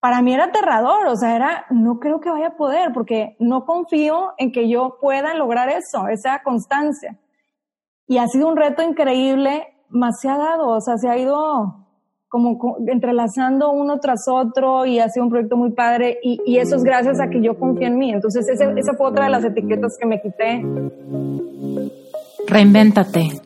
para mí era aterrador, o sea, era, no creo que vaya a poder, porque no confío en que yo pueda lograr eso, esa constancia. Y ha sido un reto increíble, más se ha dado, o sea, se ha ido como entrelazando uno tras otro y ha sido un proyecto muy padre y, eso es gracias a que yo confío en mí. Entonces esa fue otra de las etiquetas que me quité. Reinvéntate.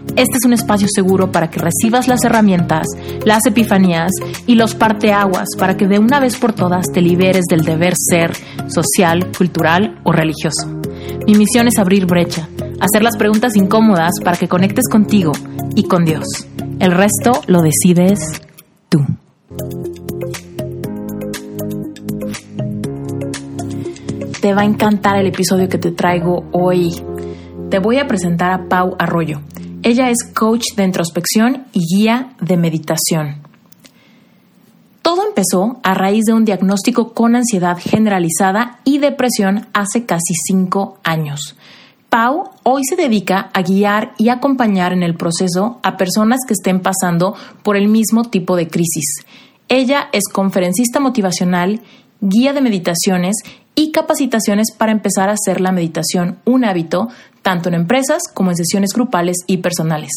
Este es un espacio seguro para que recibas las herramientas, las epifanías y los parteaguas para que de una vez por todas te liberes del deber ser social, cultural o religioso. Mi misión es abrir brecha, hacer las preguntas incómodas para que conectes contigo y con Dios. El resto lo decides tú. Te va a encantar el episodio que te traigo hoy. Te voy a presentar a Pau Arroyo. Ella es coach de introspección y guía de meditación. Todo empezó a raíz de un diagnóstico con ansiedad generalizada y depresión hace casi cinco años. Pau hoy se dedica a guiar y acompañar en el proceso a personas que estén pasando por el mismo tipo de crisis. Ella es conferencista motivacional, guía de meditaciones y capacitaciones para empezar a hacer la meditación un hábito, tanto en empresas como en sesiones grupales y personales.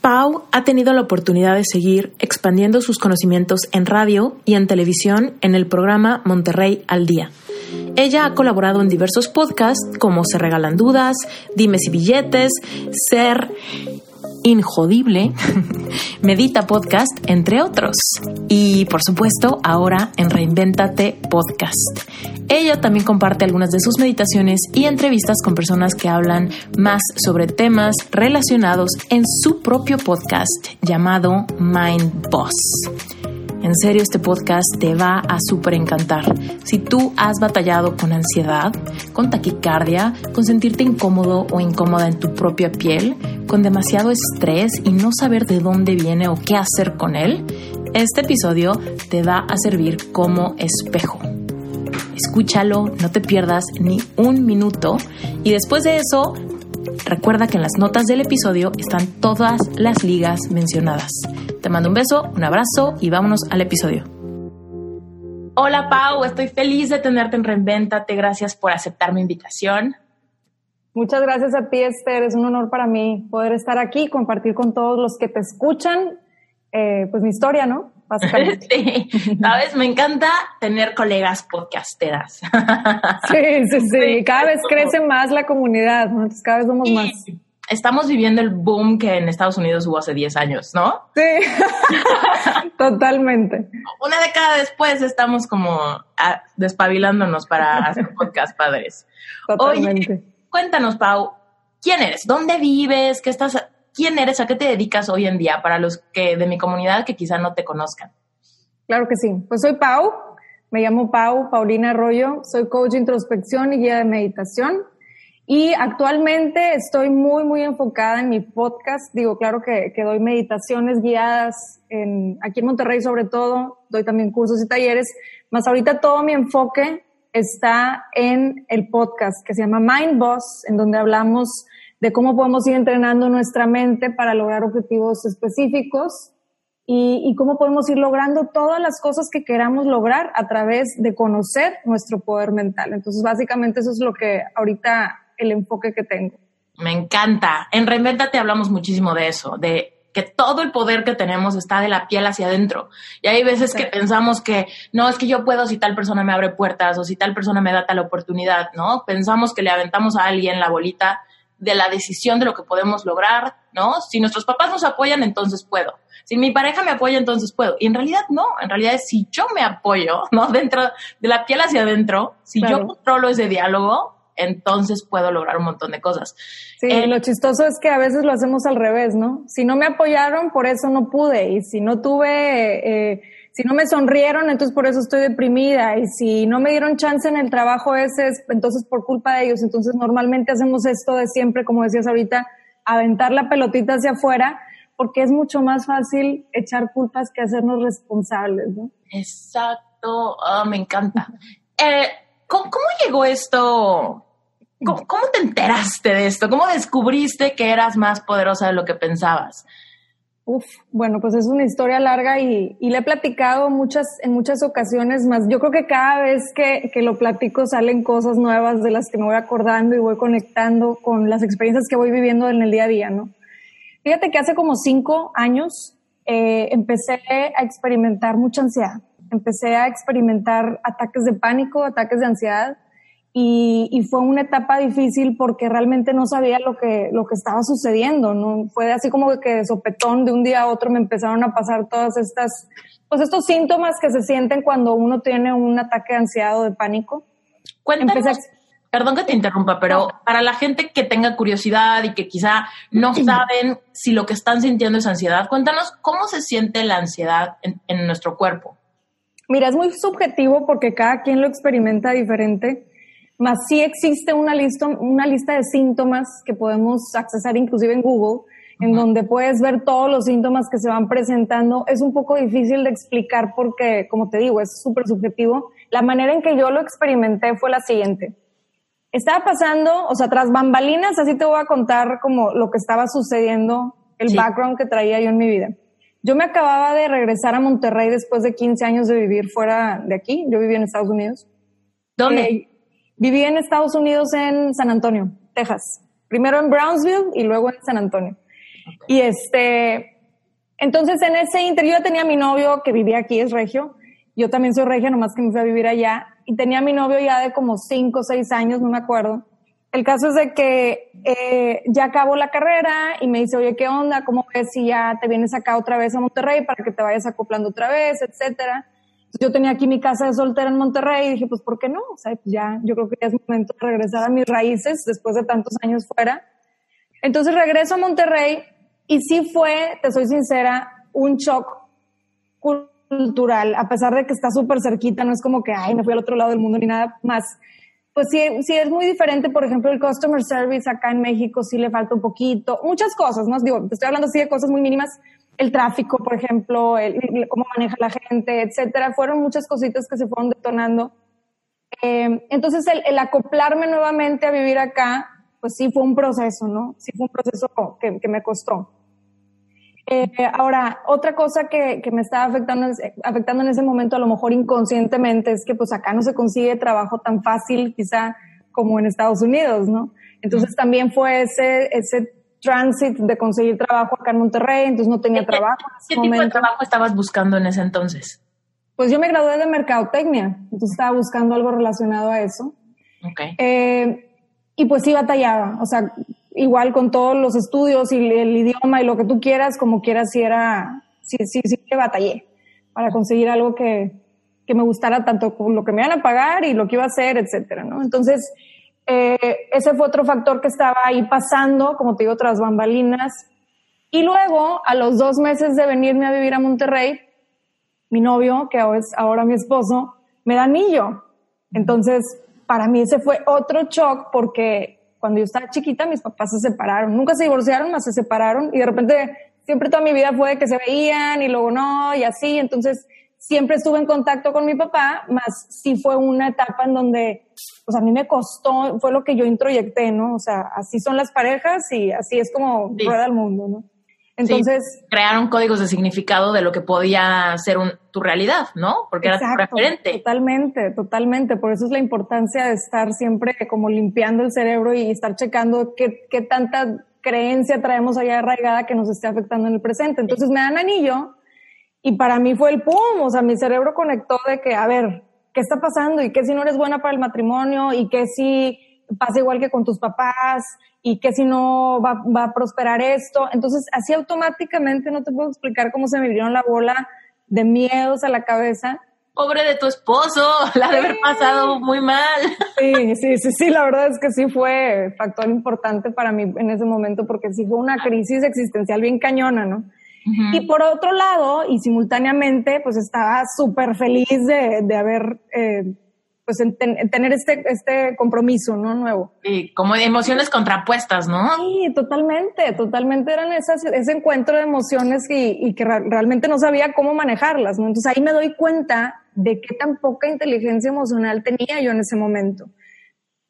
Pau ha tenido la oportunidad de seguir expandiendo sus conocimientos en radio y en televisión en el programa Monterrey al Día. Ella ha colaborado en diversos podcasts como Se Regalan Dudas, Dimes y Billetes, Ser Injodible, Medita Podcast, entre otros. Y por supuesto, ahora en Reinventate Podcast. Ella también comparte algunas de sus meditaciones y entrevistas con personas que hablan más sobre temas relacionados en su propio podcast llamado Mind Boss. En serio, este podcast te va a súper encantar. Si tú has batallado con ansiedad, con taquicardia, con sentirte incómodo o incómoda en tu propia piel, con demasiado estrés y no saber de dónde viene o qué hacer con él, este episodio te va a servir como espejo. Escúchalo, no te pierdas ni un minuto y después de eso Recuerda que en las notas del episodio están todas las ligas mencionadas. Te mando un beso, un abrazo y vámonos al episodio. Hola Pau, estoy feliz de tenerte en Reinventate. Gracias por aceptar mi invitación. Muchas gracias a ti, Esther. Es un honor para mí poder estar aquí y compartir con todos los que te escuchan, eh, pues mi historia, ¿no? Básicamente. Sí, sabes, me encanta tener colegas podcasteras. Sí, sí, sí. Cada vez crece más la comunidad, Entonces, cada vez somos más. Estamos viviendo el boom que en Estados Unidos hubo hace 10 años, ¿no? Sí, totalmente. Una década después estamos como ah, despabilándonos para hacer podcast padres. Totalmente. Cuéntanos, Pau, ¿quién eres? ¿Dónde vives? ¿Qué estás, ¿Quién eres? ¿A qué te dedicas hoy en día para los que de mi comunidad que quizá no te conozcan? Claro que sí. Pues soy Pau, me llamo Pau, Paulina Arroyo, soy coach de introspección y guía de meditación. Y actualmente estoy muy, muy enfocada en mi podcast. Digo, claro que, que doy meditaciones guiadas en, aquí en Monterrey sobre todo, doy también cursos y talleres, más ahorita todo mi enfoque está en el podcast que se llama Mind Boss, en donde hablamos de cómo podemos ir entrenando nuestra mente para lograr objetivos específicos y, cómo podemos ir logrando todas las cosas que queramos lograr a través de conocer nuestro poder mental. Entonces, básicamente eso es lo que ahorita el enfoque que tengo. Me encanta. En te hablamos muchísimo de eso, de que todo el poder que tenemos está de la piel hacia adentro. Y hay veces que pensamos que no, es que yo puedo si tal persona me abre puertas o si tal persona me da tal oportunidad, ¿no? Pensamos que le aventamos a alguien la bolita de la decisión de lo que podemos lograr, ¿no? Si nuestros papás nos apoyan, entonces puedo. Si mi pareja me apoya, entonces puedo. Y en realidad no, en realidad es si yo me apoyo, ¿no? Dentro de la piel hacia adentro, si yo controlo ese diálogo, entonces puedo lograr un montón de cosas. Sí, eh, lo chistoso es que a veces lo hacemos al revés, ¿no? Si no me apoyaron, por eso no pude. Y si no tuve, eh, si no me sonrieron, entonces por eso estoy deprimida. Y si no me dieron chance en el trabajo ese, entonces por culpa de ellos. Entonces normalmente hacemos esto de siempre, como decías ahorita, aventar la pelotita hacia afuera, porque es mucho más fácil echar culpas que hacernos responsables. Exacto, ah, me encanta. Eh, ¿cómo, llegó esto? ¿Cómo, te enteraste de esto? ¿Cómo descubriste que eras más poderosa de lo que pensabas? Uf, bueno, pues es una historia larga y, y le he platicado muchas, en muchas ocasiones más. Yo creo que cada vez que, que, lo platico salen cosas nuevas de las que me voy acordando y voy conectando con las experiencias que voy viviendo en el día a día, ¿no? Fíjate que hace como cinco años eh, empecé a experimentar mucha ansiedad. Empecé a experimentar ataques de pánico, ataques de ansiedad y, fue una etapa difícil porque realmente no sabía lo que, lo que estaba sucediendo, ¿no? Fue así como que de sopetón de un día a otro me empezaron a pasar todas estas, pues estos síntomas que se sienten cuando uno tiene un ataque de ansiedad o de pánico. Cuéntanos, perdón que te interrumpa, pero para la gente que tenga curiosidad y que quizá no saben si lo que están sintiendo es ansiedad, cuéntanos cómo se siente la ansiedad en, en nuestro cuerpo. Mira, es muy subjetivo porque cada quien lo experimenta diferente más sí existe una lista, una lista de síntomas que podemos accesar inclusive en Google, en donde puedes ver todos los síntomas que se van presentando. Es un poco difícil de explicar porque, como te digo, es súper subjetivo. La manera en que yo lo experimenté fue la siguiente. Estaba pasando, o sea, tras bambalinas, así te voy a contar como lo que estaba sucediendo, el background que traía yo en mi vida. Yo me acababa de regresar a Monterrey después de 15 años de vivir fuera de aquí. Yo vivía en Estados Unidos. ¿Dónde? Eh, Viví en Estados Unidos en San Antonio, Texas. Primero en Brownsville y luego en San Antonio. Y este, entonces en ese interior yo tenía mi novio que vivía aquí, es regio. Yo también soy regio, nomás que me fui a vivir allá. Y tenía mi novio ya de como cinco o seis años, no me acuerdo. El caso es de que eh, ya acabó la carrera y me dice, oye, ¿qué onda? ¿Cómo ves si ya te vienes acá otra vez a Monterrey para que te vayas acoplando otra vez, etcétera? Yo tenía aquí mi casa de soltera en Monterrey y dije, pues, ¿por qué no? O sea, ya, yo creo que ya es momento de regresar a mis raíces después de tantos años fuera. Entonces regreso a Monterrey y sí fue, te soy sincera, un shock cultural, a pesar de que está súper cerquita, no es como que, ay, me fui al otro lado del mundo ni nada más. Pues sí, sí es muy diferente, por ejemplo, el customer service acá en México sí le falta un poquito, muchas cosas, ¿no? Digo, te estoy hablando así de cosas muy mínimas, el tráfico, por ejemplo, el, cómo maneja la gente, etcétera. Fueron muchas cositas que se fueron detonando. Eh, entonces, el, acoplarme nuevamente a vivir acá, pues sí fue un proceso, ¿no? Sí fue un proceso que, me costó. Eh, ahora, otra cosa que, me estaba afectando, afectando en ese momento, a lo mejor inconscientemente, es que pues acá no se consigue trabajo tan fácil, quizá como en Estados Unidos, ¿no? Entonces también fue ese, ese transit de conseguir trabajo acá en Monterrey, entonces no tenía trabajo. ¿Qué tipo de trabajo estabas buscando en ese entonces? Pues yo me gradué de mercadotecnia, entonces estaba buscando algo relacionado a eso. Okay. Eh, y pues sí batallaba, o sea, igual con todos los estudios y el idioma y lo que tú quieras, como quieras, sí era, sí, sí, sí que batallé para conseguir algo que, que me gustara tanto lo que me iban a pagar y lo que iba a hacer, etcétera, ¿no? Entonces, eh, ese fue otro factor que estaba ahí pasando, como te digo, tras bambalinas. Y luego, a los dos meses de venirme a vivir a Monterrey, mi novio, que es ahora mi esposo, me da anillo. Entonces, para mí ese fue otro shock porque cuando yo estaba chiquita mis papás se separaron. Nunca se divorciaron, más se separaron y de repente siempre toda mi vida fue que se veían y luego no y así. Entonces, siempre estuve en contacto con mi papá, más sí fue una etapa en donde, pues a mí me costó, fue lo que yo introyecté, ¿no? O sea, así son las parejas y así es como rueda el mundo, ¿no? Entonces... crearon códigos de significado de lo que podía ser tu realidad, ¿no? Porque era tu referente. Totalmente, totalmente. Por eso es la importancia de estar siempre como limpiando el cerebro y estar checando qué, qué tanta creencia traemos allá arraigada que nos esté afectando en el presente. Entonces me dan anillo y para mí fue el pum, o sea, mi cerebro conectó de que, a ver, ¿qué está pasando? ¿Y qué si no eres buena para el matrimonio? ¿Y qué si pasa igual que con tus papás? ¿Y qué si no va, va a prosperar esto? Entonces, así automáticamente, no te puedo explicar cómo se me vieron la bola de miedos a la cabeza. Pobre de tu esposo, la de haber pasado muy mal. Sí, sí, sí, sí, la verdad es que sí fue factor importante para mí en ese momento porque sí fue una crisis existencial bien cañona, ¿no? Y por otro lado, y simultáneamente, pues estaba súper feliz de, de haber eh, pues en, tener este, este compromiso, ¿no? Nuevo. Y como emociones contrapuestas, ¿no? Sí, totalmente, totalmente eran esas, ese encuentro de emociones y, que realmente no sabía cómo manejarlas, ¿no? Entonces ahí me doy cuenta de qué tan poca inteligencia emocional tenía yo en ese momento.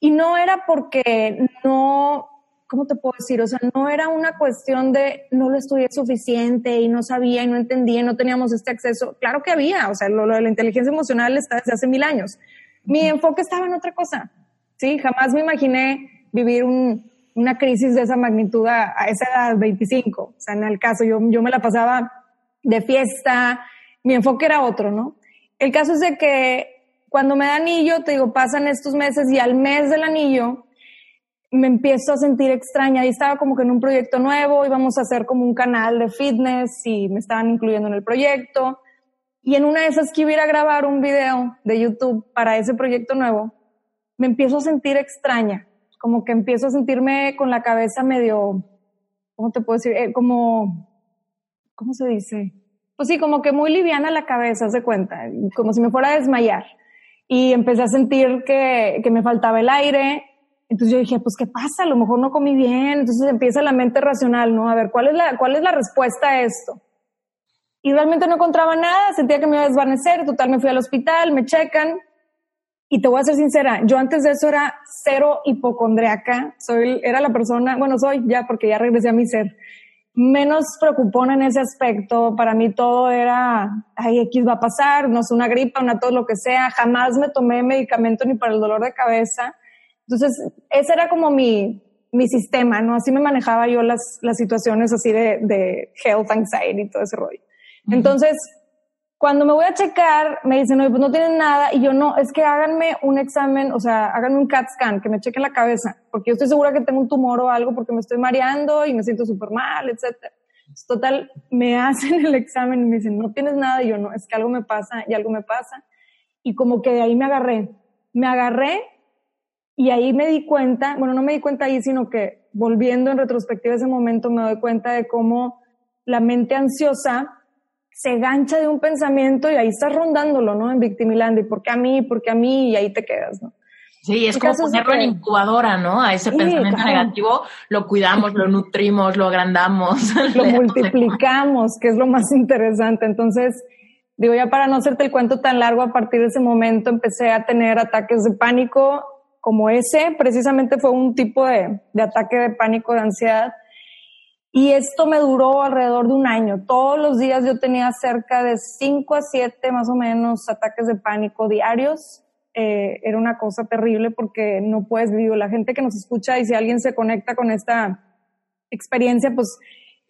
Y no era porque no, ¿cómo te puedo decir? O sea, no era una cuestión de no lo estudié suficiente y no sabía y no entendía y no teníamos este acceso. Claro que había, o sea, lo, lo de la inteligencia emocional está desde hace mil años mi enfoque estaba en otra cosa. Sí, jamás me imaginé vivir una crisis de esa magnitud a, esa edad, 25. O sea, en el caso, yo, yo me la pasaba de fiesta, mi enfoque era otro, ¿no? El caso es de que cuando me da anillo, te digo, pasan estos meses y al mes del anillo me empiezo a sentir extraña. Y estaba como que en un proyecto nuevo, íbamos a hacer como un canal de fitness y me estaban incluyendo en el proyecto. Y en una de esas que iba a grabar un video de YouTube para ese proyecto nuevo, me empiezo a sentir extraña, como que empiezo a sentirme con la cabeza medio, ¿cómo te puedo decir? Eh, como, ¿cómo se dice? Pues sí, como que muy liviana la cabeza, se cuenta, como si me fuera a desmayar. Y empecé a sentir que, que me faltaba el aire. Entonces yo dije, pues, ¿qué pasa? A lo mejor no comí bien. Entonces empieza la mente racional, ¿no? A ver, ¿cuál es la, cuál es la respuesta a esto? y realmente no encontraba nada, sentía que me iba a desvanecer, total me fui al hospital, me checan y te voy a ser sincera, yo antes de eso era cero hipocondriaca, soy, era la persona, bueno, soy ya porque ya regresé a mi ser, menos preocupona en ese aspecto, para mí todo era, ay, X va a pasar, no sé, una gripa, una tos, lo que sea, jamás me tomé medicamento ni para el dolor de cabeza, entonces ese era como mi, mi sistema, ¿no? Así me manejaba yo las, las situaciones así de, de health anxiety y todo ese rollo. Entonces, cuando me voy a checar, me dicen, no, pues no tienen nada. Y yo, no, es que háganme un examen, o sea, háganme un CAT scan, que me chequen la cabeza, porque yo estoy segura que tengo un tumor o algo porque me estoy mareando y me siento súper mal, etcétera. Total, me hacen el examen y me dicen, no tienes nada. Y yo, no, es que algo me pasa y algo me pasa. Y como que de ahí me agarré. Me agarré y ahí me di cuenta, bueno, no me di cuenta ahí, sino que volviendo en retrospectiva ese momento me doy cuenta de cómo la mente ansiosa se gancha de un pensamiento y ahí estás rondándolo, ¿no? En Victimiland, y por qué a mí, por qué a mí, y ahí te quedas, ¿no? Sí, es como ponerlo en incubadora, ¿no? A ese pensamiento negativo lo cuidamos, lo nutrimos, lo agrandamos. Lo multiplicamos, que es lo más interesante. Entonces, digo, ya para no hacerte el cuento tan largo, a partir de ese momento empecé a tener ataques de pánico como ese. Precisamente fue un tipo de, de ataque de pánico, de ansiedad y esto me duró alrededor de un año. Todos los días yo tenía cerca de 5 a 7 más o menos ataques de pánico diarios. Eh, era una cosa terrible porque no puedes vivir. La gente que nos escucha y si alguien se conecta con esta experiencia, pues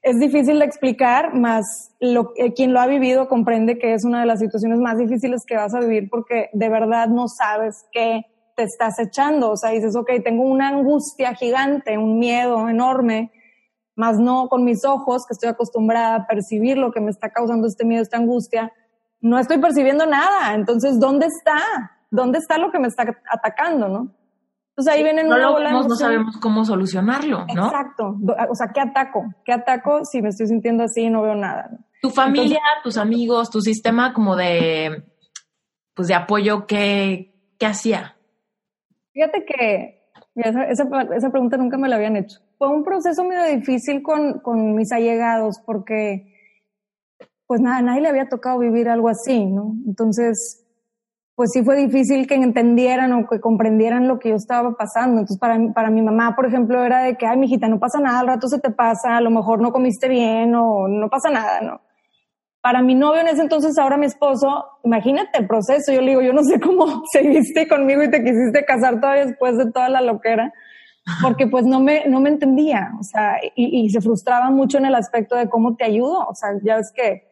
es difícil de explicar, más lo, eh, quien lo ha vivido comprende que es una de las situaciones más difíciles que vas a vivir porque de verdad no sabes qué te estás echando. O sea, dices, ok, tengo una angustia gigante, un miedo enorme más no con mis ojos, que estoy acostumbrada a percibir lo que me está causando este miedo, esta angustia, no estoy percibiendo nada. Entonces, ¿dónde está? ¿Dónde está lo que me está atacando, no? Entonces ahí vienen no lo no sabemos cómo solucionarlo, ¿no? Exacto. O sea, ¿qué ataco? ¿Qué ataco si me estoy sintiendo así y no veo nada? Tu familia, tus amigos, tu sistema como de, pues de apoyo, ¿qué, qué hacía? Fíjate que esa, pregunta nunca me la habían hecho fue un proceso medio difícil con, con mis allegados porque pues nada, nadie le había tocado vivir algo así, ¿no? Entonces, pues sí fue difícil que entendieran o que comprendieran lo que yo estaba pasando. Entonces, para, para mi mamá, por ejemplo, era de que, ay, mijita, no pasa nada, al rato se te pasa, a lo mejor no comiste bien o no pasa nada, ¿no? Para mi novio en ese entonces, ahora mi esposo, imagínate el proceso. Yo le digo, yo no sé cómo seguiste conmigo y te quisiste casar todavía después de toda la loquera porque pues no me, no me entendía, o sea, y, se frustraba mucho en el aspecto de cómo te ayudo, o sea, ya ves que,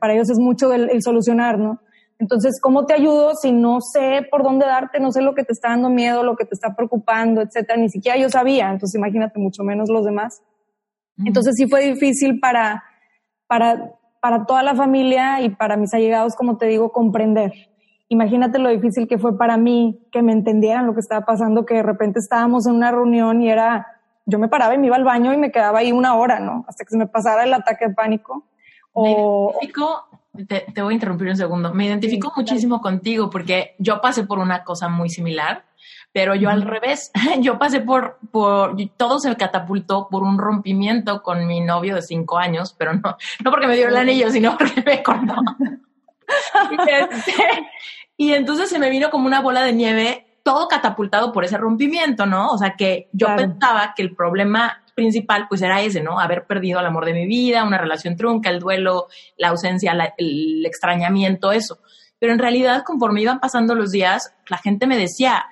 para ellos es mucho el, solucionar, ¿no? Entonces, ¿cómo te ayudo si no sé por dónde darte, no sé lo que te está dando miedo, lo que te está preocupando, etcétera? Ni siquiera yo sabía, entonces imagínate mucho menos los demás. Entonces sí fue difícil para, para, para toda la familia y para mis allegados, como te digo, comprender imagínate lo difícil que fue para mí que me entendieran lo que estaba pasando, que de repente estábamos en una reunión y era, yo me paraba y me iba al baño y me quedaba ahí una hora, ¿no? Hasta que se me pasara el ataque de pánico. O, te, voy a interrumpir un segundo. Me identifico muchísimo contigo porque yo pasé por una cosa muy similar, pero yo al revés. Yo pasé por, por, todo se catapultó por un rompimiento con mi novio de cinco años, pero no, no porque me dio el anillo, sino porque me cortó. Este, y entonces se me vino como una bola de nieve todo catapultado por ese rompimiento, ¿no? O sea, que yo pensaba que el problema principal pues era ese, ¿no? Haber perdido el amor de mi vida, una relación trunca, el duelo, la ausencia, el extrañamiento, eso. Pero en realidad, conforme iban pasando los días, la gente me decía,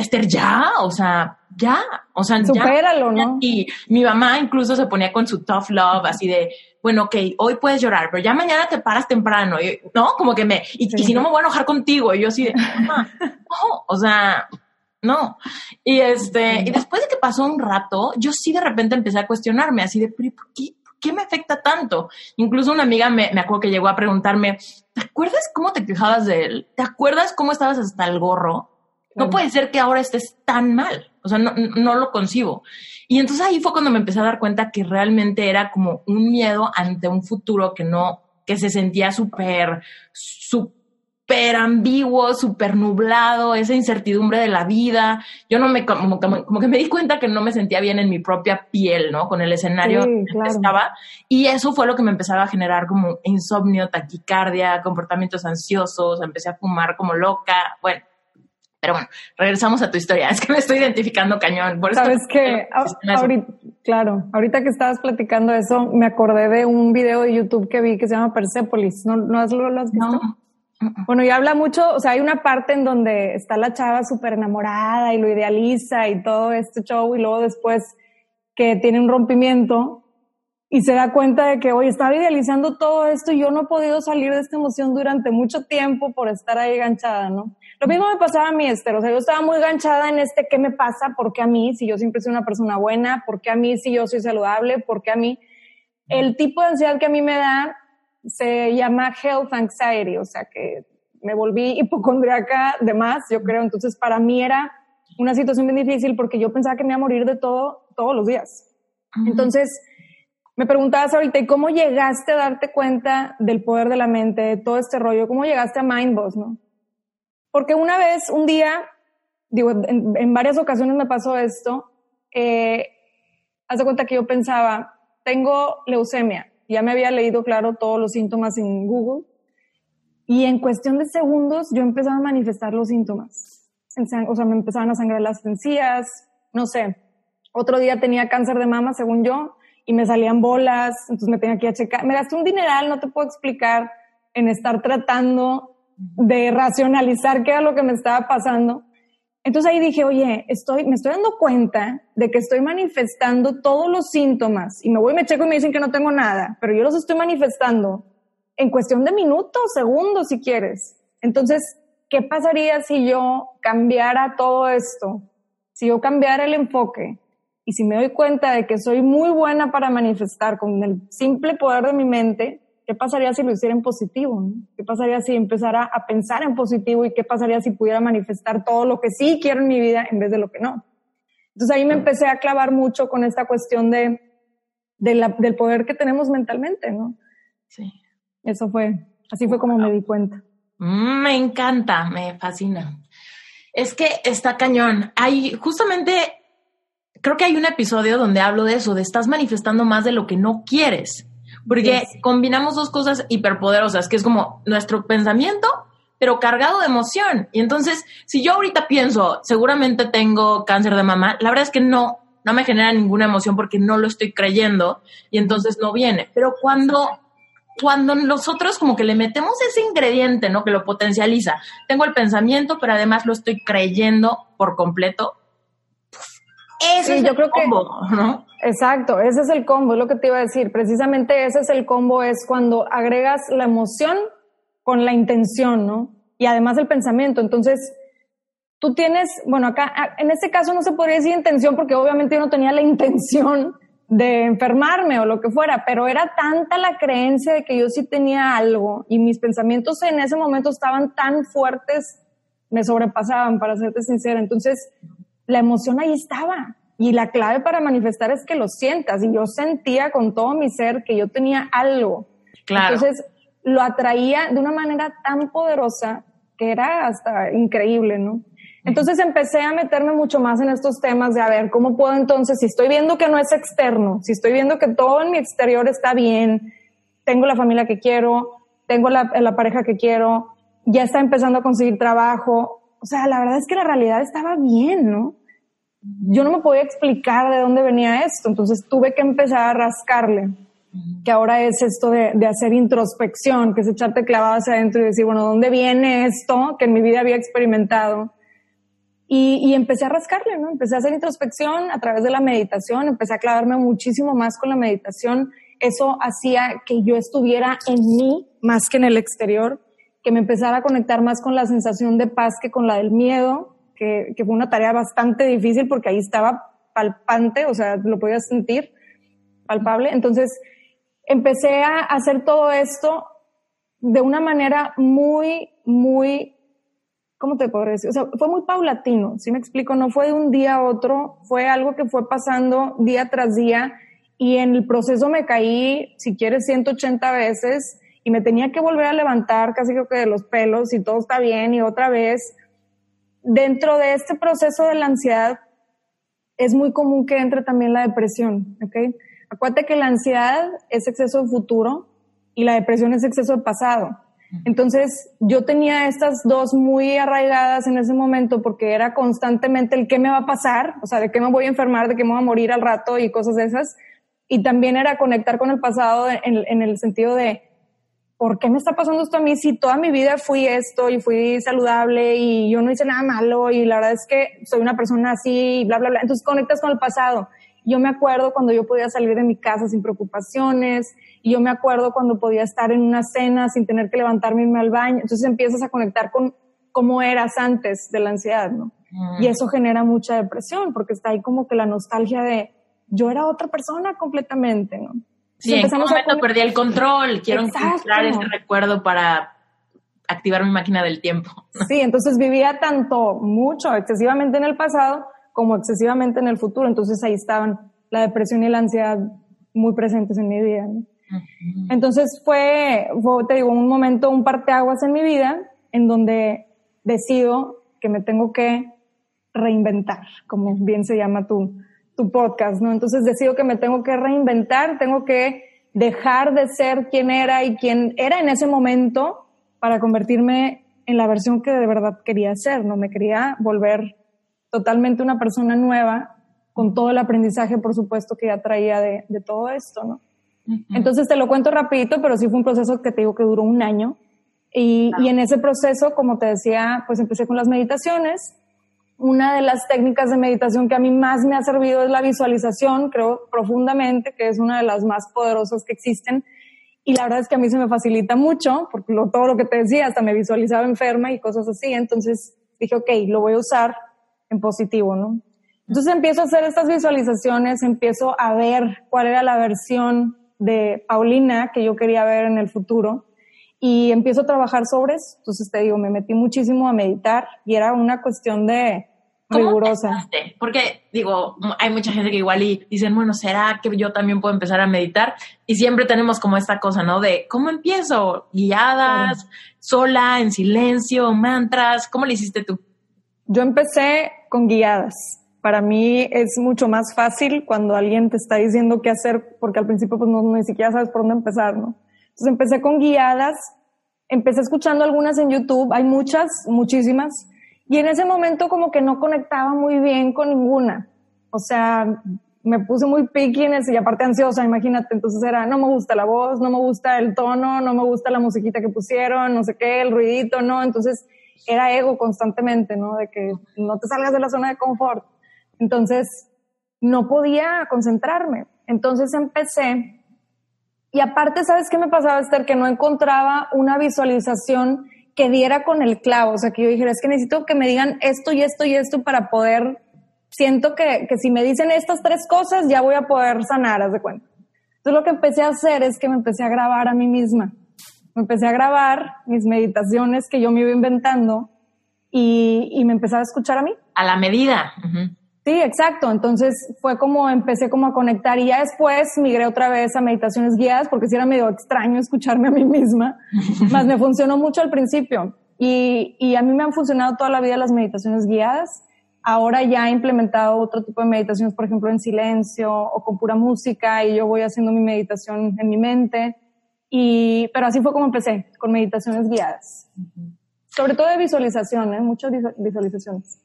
Esther, ya, o sea, ya, o sea, Supéralo, ¿no? Y mi mamá incluso se ponía con su tough love, así de, bueno, ok, hoy puedes llorar, pero ya mañana te paras temprano, ¿no? Como que me, y, si no me voy a enojar contigo, y yo así de, mamá, no, o sea, no. Y este, y después de que pasó un rato, yo sí de repente empecé a cuestionarme, así de, ¿por qué, por qué me afecta tanto? Incluso una amiga me, me acuerdo que llegó a preguntarme, ¿te acuerdas cómo te quejabas de él? ¿Te acuerdas cómo estabas hasta el gorro? No puede ser que ahora estés tan mal. O sea, no, no, lo concibo. Y entonces ahí fue cuando me empecé a dar cuenta que realmente era como un miedo ante un futuro que no, que se sentía súper, súper ambiguo, súper nublado, esa incertidumbre de la vida. Yo no me, como, como, que me di cuenta que no me sentía bien en mi propia piel, ¿no? Con el escenario que estaba. Y eso fue lo que me empezaba a generar como insomnio, taquicardia, comportamientos ansiosos, empecé a fumar como loca. Bueno pero bueno, regresamos a tu historia. Es que me estoy identificando cañón. Sabes que, ahorita, claro, ahorita que estabas platicando eso, me acordé de un video de YouTube que vi que se llama Persepolis. ¿No, no has, lo has visto? No. Bueno, y habla mucho, o sea, hay una parte en donde está la chava súper enamorada y lo idealiza y todo este show y luego después que tiene un rompimiento y se da cuenta de que, oye, estaba idealizando todo esto y yo no he podido salir de esta emoción durante mucho tiempo por estar ahí enganchada, ¿no? Lo mismo me pasaba a mí, Esther. O sea, yo estaba muy ganchada en este qué me pasa, por qué a mí, si yo siempre soy una persona buena, por qué a mí, si yo soy saludable, por qué a mí. El tipo de ansiedad que a mí me da se llama health anxiety, o sea, que me volví hipocondriaca de más, yo creo. Entonces, para mí era una situación bien difícil porque yo pensaba que me iba a morir de todo todos los días. Entonces, me preguntabas ahorita, ¿y cómo llegaste a darte cuenta del poder de la mente, de todo este rollo? ¿Cómo llegaste a Mindboss, no? Porque una vez, un día, digo, en, varias ocasiones me pasó esto, eh, haz cuenta que yo pensaba, tengo leucemia, ya me había leído, claro, todos los síntomas en Google, y en cuestión de segundos yo empezaba a manifestar los síntomas. O sea, me empezaban a sangrar las encías, no sé. Otro día tenía cáncer de mama, según yo, y me salían bolas, entonces me tenía que ir a checar. Me gasté un dineral, no te puedo explicar, en estar tratando de racionalizar qué era lo que me estaba pasando. Entonces ahí dije, oye, estoy, me estoy dando cuenta de que estoy manifestando todos los síntomas y me voy, me checo y me dicen que no tengo nada, pero yo los estoy manifestando en cuestión de minutos, segundos, si quieres. Entonces, ¿qué pasaría si yo cambiara todo esto? Si yo cambiara el enfoque y si me doy cuenta de que soy muy buena para manifestar con el simple poder de mi mente, ¿Qué pasaría si lo hiciera en positivo? ¿Qué pasaría si empezara a pensar en positivo y qué pasaría si pudiera manifestar todo lo que sí quiero en mi vida en vez de lo que no? Entonces ahí me empecé a clavar mucho con esta cuestión de, del poder que tenemos mentalmente, ¿no? Sí. Eso fue, así fue como me di cuenta. Mm, me encanta, me fascina. Es que está cañón. Hay justamente, creo que hay un episodio donde hablo de eso, de estás manifestando más de lo que no quieres. Porque combinamos dos cosas hiperpoderosas, que es como nuestro pensamiento, pero cargado de emoción. Y entonces, si yo ahorita pienso, seguramente tengo cáncer de mama, la verdad es que no, no me genera ninguna emoción porque no lo estoy creyendo y entonces no viene. Pero cuando, cuando nosotros como que le metemos ese ingrediente, ¿no? Que lo potencializa. Tengo el pensamiento, pero además lo estoy creyendo por completo. Eso es yo creo combo, que, ¿no? Exacto, ese es el combo, es lo que te iba a decir. Precisamente ese es el combo, es cuando agregas la emoción con la intención, ¿no? Y además el pensamiento. Entonces, tú tienes, bueno, acá, en este caso no se podría decir intención porque obviamente yo no tenía la intención de enfermarme o lo que fuera, pero era tanta la creencia de que yo sí tenía algo y mis pensamientos en ese momento estaban tan fuertes, me sobrepasaban, para serte sincera. Entonces, la emoción ahí estaba y la clave para manifestar es que lo sientas. Y yo sentía con todo mi ser que yo tenía algo. Claro. Entonces, lo atraía de una manera tan poderosa que era hasta increíble, ¿no? Entonces empecé a meterme mucho más en estos temas de a ver cómo puedo entonces, si estoy viendo que no es externo, si estoy viendo que todo en mi exterior está bien, tengo la familia que quiero, tengo la, la pareja que quiero, ya está empezando a conseguir trabajo. O sea, la verdad es que la realidad estaba bien, ¿no? Yo no me podía explicar de dónde venía esto, entonces tuve que empezar a rascarle que ahora es esto de, de, hacer introspección, que es echarte clavado hacia adentro y decir, bueno, ¿dónde viene esto que en mi vida había experimentado? Y, y, empecé a rascarle, ¿no? Empecé a hacer introspección a través de la meditación, empecé a clavarme muchísimo más con la meditación. Eso hacía que yo estuviera en mí más que en el exterior, que me empezara a conectar más con la sensación de paz que con la del miedo, que, que fue una tarea bastante difícil porque ahí estaba palpante, o sea, lo podía sentir palpable. Entonces, empecé a hacer todo esto de una manera muy, muy, ¿cómo te puedo decir? O sea, fue muy paulatino, ¿sí me explico? No fue de un día a otro, fue algo que fue pasando día tras día y en el proceso me caí, si quieres, 180 veces y me tenía que volver a levantar casi creo que de los pelos y todo está bien y otra vez. Dentro de este proceso de la ansiedad es muy común que entre también la depresión, ¿ok? Acuérdate que la ansiedad es exceso de futuro y la depresión es exceso de pasado. Entonces, yo tenía estas dos muy arraigadas en ese momento porque era constantemente el qué me va a pasar, o sea, de qué me voy a enfermar, de qué me voy a morir al rato y cosas de esas. Y también era conectar con el pasado en, en el sentido de, ¿por qué me está pasando esto a mí si toda mi vida fui esto y fui saludable y yo no hice nada malo y la verdad es que soy una persona así y bla, bla, bla? Entonces conectas con el pasado. Yo me acuerdo cuando yo podía salir de mi casa sin preocupaciones, y yo me acuerdo cuando podía estar en una cena sin tener que levantarme y irme al baño. Entonces empiezas a conectar con cómo eras antes de la ansiedad, ¿no? Mm. Y eso genera mucha depresión, porque está ahí como que la nostalgia de yo era otra persona completamente, ¿no? Sí, en momento perdí el control, quiero encontrar ese recuerdo para activar mi máquina del tiempo. Sí, entonces vivía tanto, mucho, excesivamente en el pasado, como excesivamente en el futuro. Entonces ahí estaban la depresión y la ansiedad muy presentes en mi vida. Entonces fue, te digo, un momento, un parteaguas en mi vida en donde decido que me tengo que reinventar, como bien se llama tu, tu podcast, ¿no? Entonces decido que me tengo que reinventar, tengo que dejar de ser quien era y quien era en ese momento para convertirme en la versión que de verdad quería ser, ¿no? Me quería volver totalmente una persona nueva, con todo el aprendizaje, por supuesto, que ya traía de, de todo esto, ¿no? Entonces te lo cuento rapidito, pero sí fue un proceso que te digo que duró un año. Y, y, en ese proceso, como te decía, pues empecé con las meditaciones. Una de las técnicas de meditación que a mí más me ha servido es la visualización, creo profundamente que es una de las más poderosas que existen. Y la verdad es que a mí se me facilita mucho, porque lo, todo lo que te decía, hasta me visualizaba enferma y cosas así. Entonces dije, ok, lo voy a usar en positivo, ¿no? Entonces empiezo a hacer estas visualizaciones, empiezo a ver cuál era la versión de Paulina que yo quería ver en el futuro y empiezo a trabajar sobre eso. Entonces te digo, me metí muchísimo a meditar y era una cuestión de rigurosa. Porque digo, hay mucha gente que igual y dicen, bueno, ¿será que yo también puedo empezar a meditar? Y siempre tenemos como esta cosa, ¿no? De, ¿cómo empiezo? Guiadas, sola, en silencio, mantras. ¿Cómo le hiciste tú? Yo empecé con guiadas. Para mí es mucho más fácil cuando alguien te está diciendo qué hacer, porque al principio pues no, ni siquiera sabes por dónde empezar, ¿no? Entonces empecé con guiadas, empecé escuchando algunas en YouTube, hay muchas, muchísimas, y en ese momento como que no conectaba muy bien con ninguna. O sea, me puse muy picky en y aparte ansiosa, imagínate, entonces era, no me gusta la voz, no me gusta el tono, no me gusta la musiquita que pusieron, no sé qué, el ruidito, no, entonces era ego constantemente, ¿no? De que no te salgas de la zona de confort. Entonces, no podía concentrarme. Entonces empecé, y aparte, ¿sabes qué me pasaba, Esther? Que no encontraba una visualización que diera con el clavo. O sea, que yo dijera, es que necesito que me digan esto y esto y esto para poder, siento que, que si me dicen estas tres cosas, ya voy a poder sanar, haz de cuenta. Entonces lo que empecé a hacer es que me empecé a grabar a mí misma me empecé a grabar mis meditaciones que yo me iba inventando y, y me empezaba a escuchar a mí. A la medida. Sí, exacto. Entonces fue como empecé como a conectar y ya después migré otra vez a meditaciones guiadas porque sí era medio extraño escucharme a mí misma, más me funcionó mucho al principio y, y a mí me han funcionado toda la vida las meditaciones guiadas. Ahora ya he implementado otro tipo de meditaciones, por ejemplo, en silencio o con pura música y yo voy haciendo mi meditación en mi mente. Y, pero así fue como empecé, con meditaciones guiadas. Sobre todo de visualización, ¿eh? muchas visualizaciones.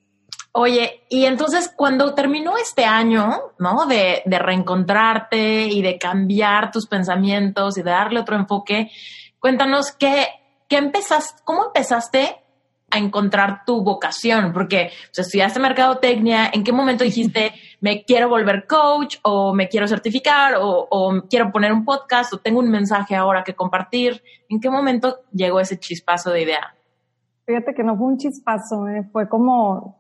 Oye, y entonces cuando terminó este año, ¿no? De, de, reencontrarte y de cambiar tus pensamientos y de darle otro enfoque, cuéntanos qué, qué empezaste, cómo empezaste a encontrar tu vocación, porque pues, estudiaste mercadotecnia, ¿en qué momento dijiste me quiero volver coach o me quiero certificar o, o, quiero poner un podcast o tengo un mensaje ahora que compartir? ¿En qué momento llegó ese chispazo de idea? Fíjate que no fue un chispazo, ¿eh? fue como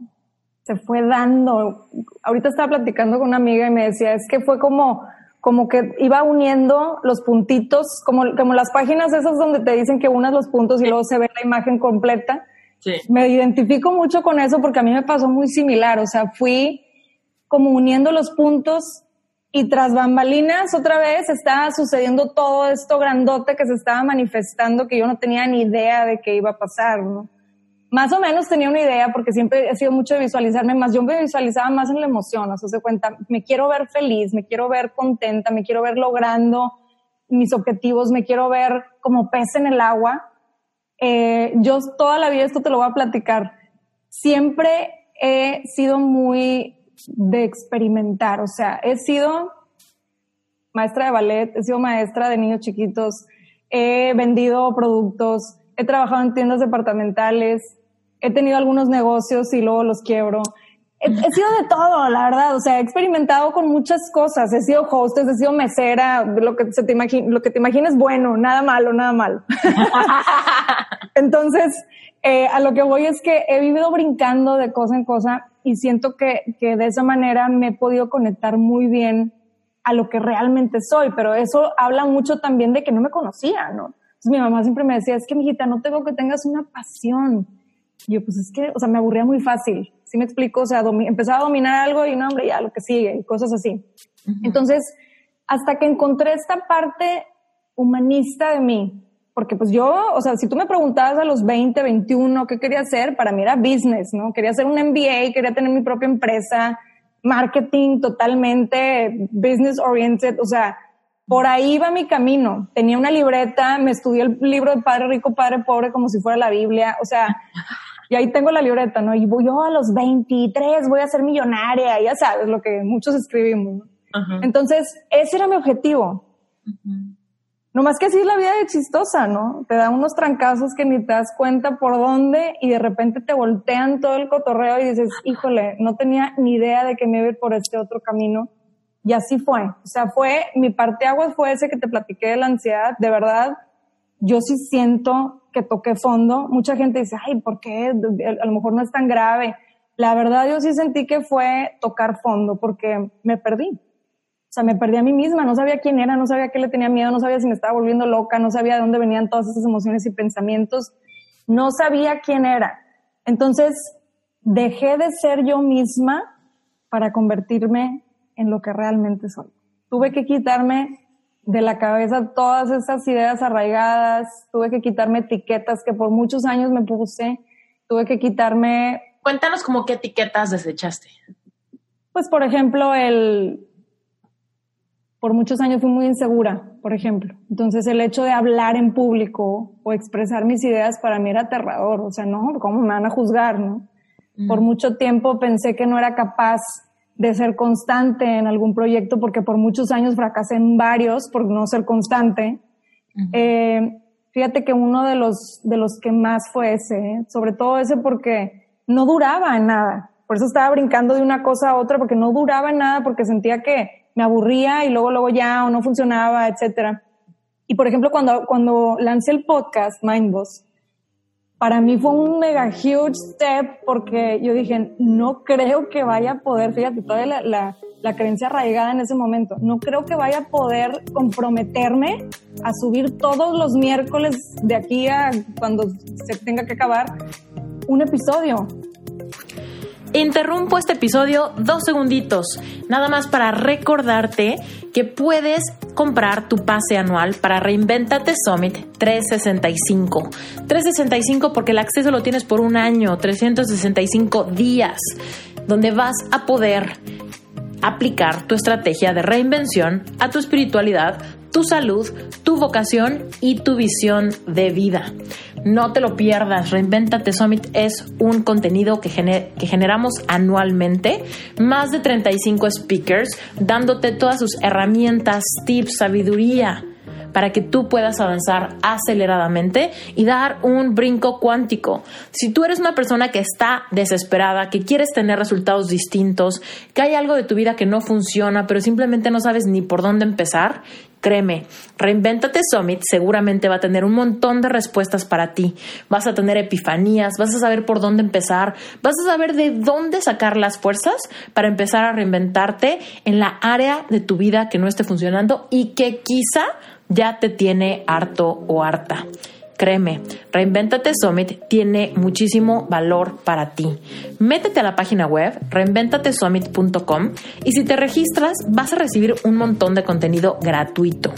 se fue dando. Ahorita estaba platicando con una amiga y me decía, es que fue como, como que iba uniendo los puntitos, como, como las páginas esas donde te dicen que unas los puntos y luego se ve la imagen completa. Sí. Me identifico mucho con eso porque a mí me pasó muy similar, o sea, fui como uniendo los puntos y tras bambalinas otra vez estaba sucediendo todo esto grandote que se estaba manifestando que yo no tenía ni idea de qué iba a pasar, ¿no? Más o menos tenía una idea porque siempre he sido mucho de visualizarme más. Yo me visualizaba más en la emoción, o sea, se cuenta, me quiero ver feliz, me quiero ver contenta, me quiero ver logrando mis objetivos, me quiero ver como pez en el agua. Eh, yo toda la vida, esto te lo voy a platicar, siempre he sido muy de experimentar, o sea, he sido maestra de ballet, he sido maestra de niños chiquitos, he vendido productos, he trabajado en tiendas departamentales, he tenido algunos negocios y luego los quiebro. He, sido de todo, la verdad. O sea, he experimentado con muchas cosas. He sido hostess, he sido mesera, lo que se te imagine, lo que te imagines bueno, nada malo, nada malo. Entonces, eh, a lo que voy es que he vivido brincando de cosa en cosa y siento que, que de esa manera me he podido conectar muy bien a lo que realmente soy, pero eso habla mucho también de que no me conocía, ¿no? mi mamá siempre me decía, es que, mijita, no tengo que tengas una pasión. Yo, pues es que, o sea, me aburría muy fácil. ¿Sí me explico? O sea, empezaba a dominar algo y no, hombre, ya lo que sigue, y cosas así. Entonces, hasta que encontré esta parte humanista de mí, porque pues yo, o sea, si tú me preguntabas a los 20, 21 qué quería hacer, para mí era business, ¿no? Quería hacer un MBA, quería tener mi propia empresa, marketing totalmente business oriented, o sea, por ahí va mi camino. Tenía una libreta, me estudié el libro de Padre Rico, Padre Pobre como si fuera la Biblia. O sea, y ahí tengo la libreta, ¿no? Y voy yo a los 23, voy a ser millonaria, ya sabes, lo que muchos escribimos. Entonces, ese era mi objetivo. No más que así es la vida de chistosa, ¿no? Te da unos trancazos que ni te das cuenta por dónde y de repente te voltean todo el cotorreo y dices, híjole, no tenía ni idea de que me iba a ir por este otro camino y así fue. O sea, fue, mi parte agua fue ese que te platiqué de la ansiedad. De verdad, yo sí siento que toqué fondo. Mucha gente dice, ay, ¿por qué? A lo mejor no es tan grave. La verdad, yo sí sentí que fue tocar fondo porque me perdí. O sea, me perdí a mí misma, no sabía quién era, no sabía qué le tenía miedo, no sabía si me estaba volviendo loca, no sabía de dónde venían todas esas emociones y pensamientos, no sabía quién era. Entonces, dejé de ser yo misma para convertirme en lo que realmente soy. Tuve que quitarme de la cabeza todas esas ideas arraigadas, tuve que quitarme etiquetas que por muchos años me puse, tuve que quitarme... Cuéntanos como qué etiquetas desechaste. Pues por ejemplo, el... Por muchos años fui muy insegura, por ejemplo. Entonces el hecho de hablar en público o expresar mis ideas para mí era aterrador. O sea, no, ¿cómo me van a juzgar, no? Por mucho tiempo pensé que no era capaz de ser constante en algún proyecto, porque por muchos años fracasé en varios por no ser constante. eh, fíjate que uno de los, de los que más fue ese, ¿eh? sobre todo ese porque no duraba en nada. Por eso estaba brincando de una cosa a otra, porque no duraba en nada, porque sentía que me aburría y luego, luego ya o no funcionaba, etcétera. Y por ejemplo, cuando, cuando lancé el podcast Mindboss, para mí fue un mega huge step porque yo dije, no creo que vaya a poder, fíjate, toda la, la, creencia arraigada en ese momento, no creo que vaya a poder comprometerme a subir todos los miércoles de aquí a cuando se tenga que acabar un episodio. Interrumpo este episodio dos segunditos, nada más para recordarte que puedes comprar tu pase anual para Reinventate Summit 365. 365 porque el acceso lo tienes por un año, 365 días, donde vas a poder aplicar tu estrategia de reinvención a tu espiritualidad, tu salud, tu vocación y tu visión de vida. No te lo pierdas, Reinventate Summit es un contenido que, que, generamos anualmente, más de 35 speakers dándote todas sus herramientas, tips, sabiduría para que tú puedas avanzar aceleradamente y dar un brinco cuántico. Si tú eres una persona que está desesperada, que quieres tener resultados distintos, que hay algo de tu vida que no funciona, pero simplemente no sabes ni por dónde empezar, Créeme, Reinventate Summit seguramente va a tener un montón de respuestas para ti. Vas a tener epifanías, vas a saber por dónde empezar, vas a saber de dónde sacar las fuerzas para empezar a reinventarte en la área de tu vida que no esté funcionando y que quizá ya te tiene harto o harta. Créeme, Reinventate Summit tiene muchísimo valor para ti. Métete a la página web reinventatesummit.com y si te registras vas a recibir un montón de contenido gratuito.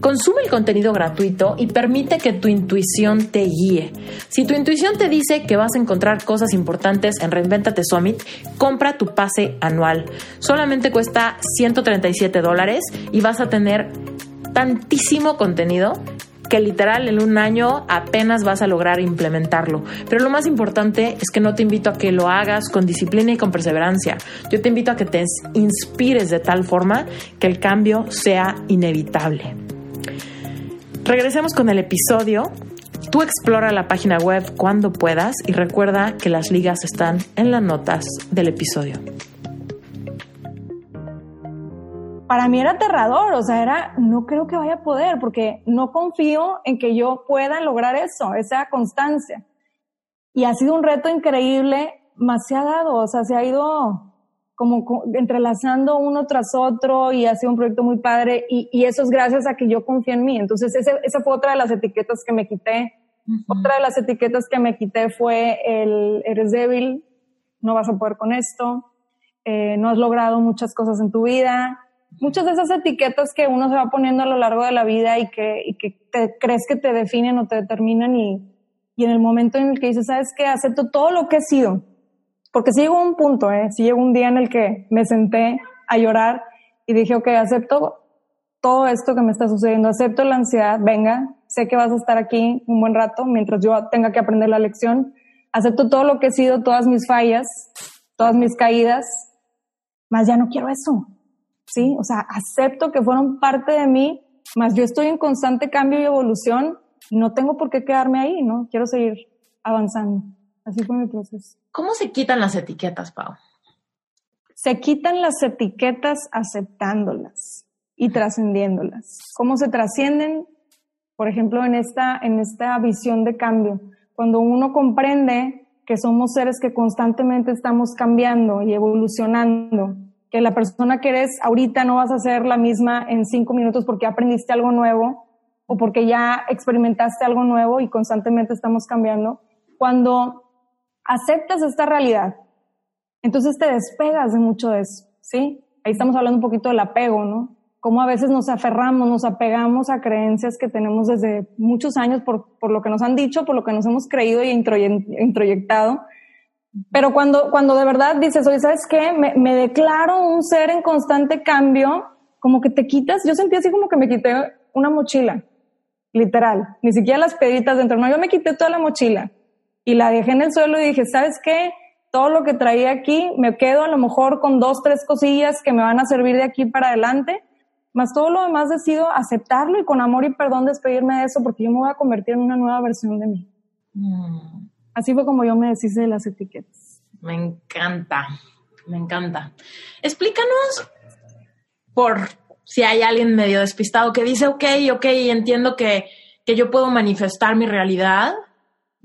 Consume el contenido gratuito y permite que tu intuición te guíe. Si tu intuición te dice que vas a encontrar cosas importantes en Reinventate Summit, compra tu pase anual. Solamente cuesta 137 dólares y vas a tener tantísimo contenido que literal en un año apenas vas a lograr implementarlo. Pero lo más importante es que no te invito a que lo hagas con disciplina y con perseverancia. Yo te invito a que te inspires de tal forma que el cambio sea inevitable. Regresemos con el episodio. Tú explora la página web cuando puedas y recuerda que las ligas están en las notas del episodio. Para mí era aterrador, o sea, era, no creo que vaya a poder, porque no confío en que yo pueda lograr eso, esa constancia. Y ha sido un reto increíble, más se ha dado, o sea, se ha ido como entrelazando uno tras otro y ha sido un proyecto muy padre y, eso es gracias a que yo confío en mí. Entonces, esa fue otra de las etiquetas que me quité. Otra de las etiquetas que me quité fue el eres débil, no vas a poder con esto, eh, no has logrado muchas cosas en tu vida, muchas de esas etiquetas que uno se va poniendo a lo largo de la vida y que, y que te, crees que te definen o te determinan y, y en el momento en el que dices, ¿sabes qué? Acepto todo lo que he sido. Porque sí llegó un punto, ¿eh? Sí llegó un día en el que me senté a llorar y dije, ok, acepto todo esto que me está sucediendo, acepto la ansiedad, venga, sé que vas a estar aquí un buen rato mientras yo tenga que aprender la lección, acepto todo lo que he sido, todas mis fallas, todas mis caídas, más ya no quiero eso. ¿Sí? O sea, acepto que fueron parte de mí, más yo estoy en constante cambio y evolución, no tengo por qué quedarme ahí, ¿no? Quiero seguir avanzando. Así fue mi proceso. ¿Cómo se quitan las etiquetas, Pau? Se quitan las etiquetas aceptándolas y trascendiéndolas. ¿Cómo se trascienden? Por ejemplo, en esta, en esta visión de cambio. Cuando uno comprende que somos seres que constantemente estamos cambiando y evolucionando que la persona que eres ahorita no vas a ser la misma en cinco minutos porque aprendiste algo nuevo o porque ya experimentaste algo nuevo y constantemente estamos cambiando. Cuando aceptas esta realidad, entonces te despegas de mucho de eso, ¿sí? Ahí estamos hablando un poquito del apego, ¿no? Cómo a veces nos aferramos, nos apegamos a creencias que tenemos desde muchos años por, por lo que nos han dicho, por lo que nos hemos creído y introyectado pero cuando, cuando de verdad dices, oye, ¿sabes qué? Me, me, declaro un ser en constante cambio, como que te quitas, yo sentí así como que me quité una mochila, literal, ni siquiera las peditas dentro, no, yo me quité toda la mochila y la dejé en el suelo y dije, ¿sabes qué? Todo lo que traía aquí, me quedo a lo mejor con dos, tres cosillas que me van a servir de aquí para adelante, más todo lo demás decido aceptarlo y con amor y perdón despedirme de eso porque yo me voy a convertir en una nueva versión de mí. Mm. Así fue como yo me deshice de las etiquetas. Me encanta, me encanta. Explícanos por si hay alguien medio despistado que dice, ok, ok, entiendo que, que yo puedo manifestar mi realidad,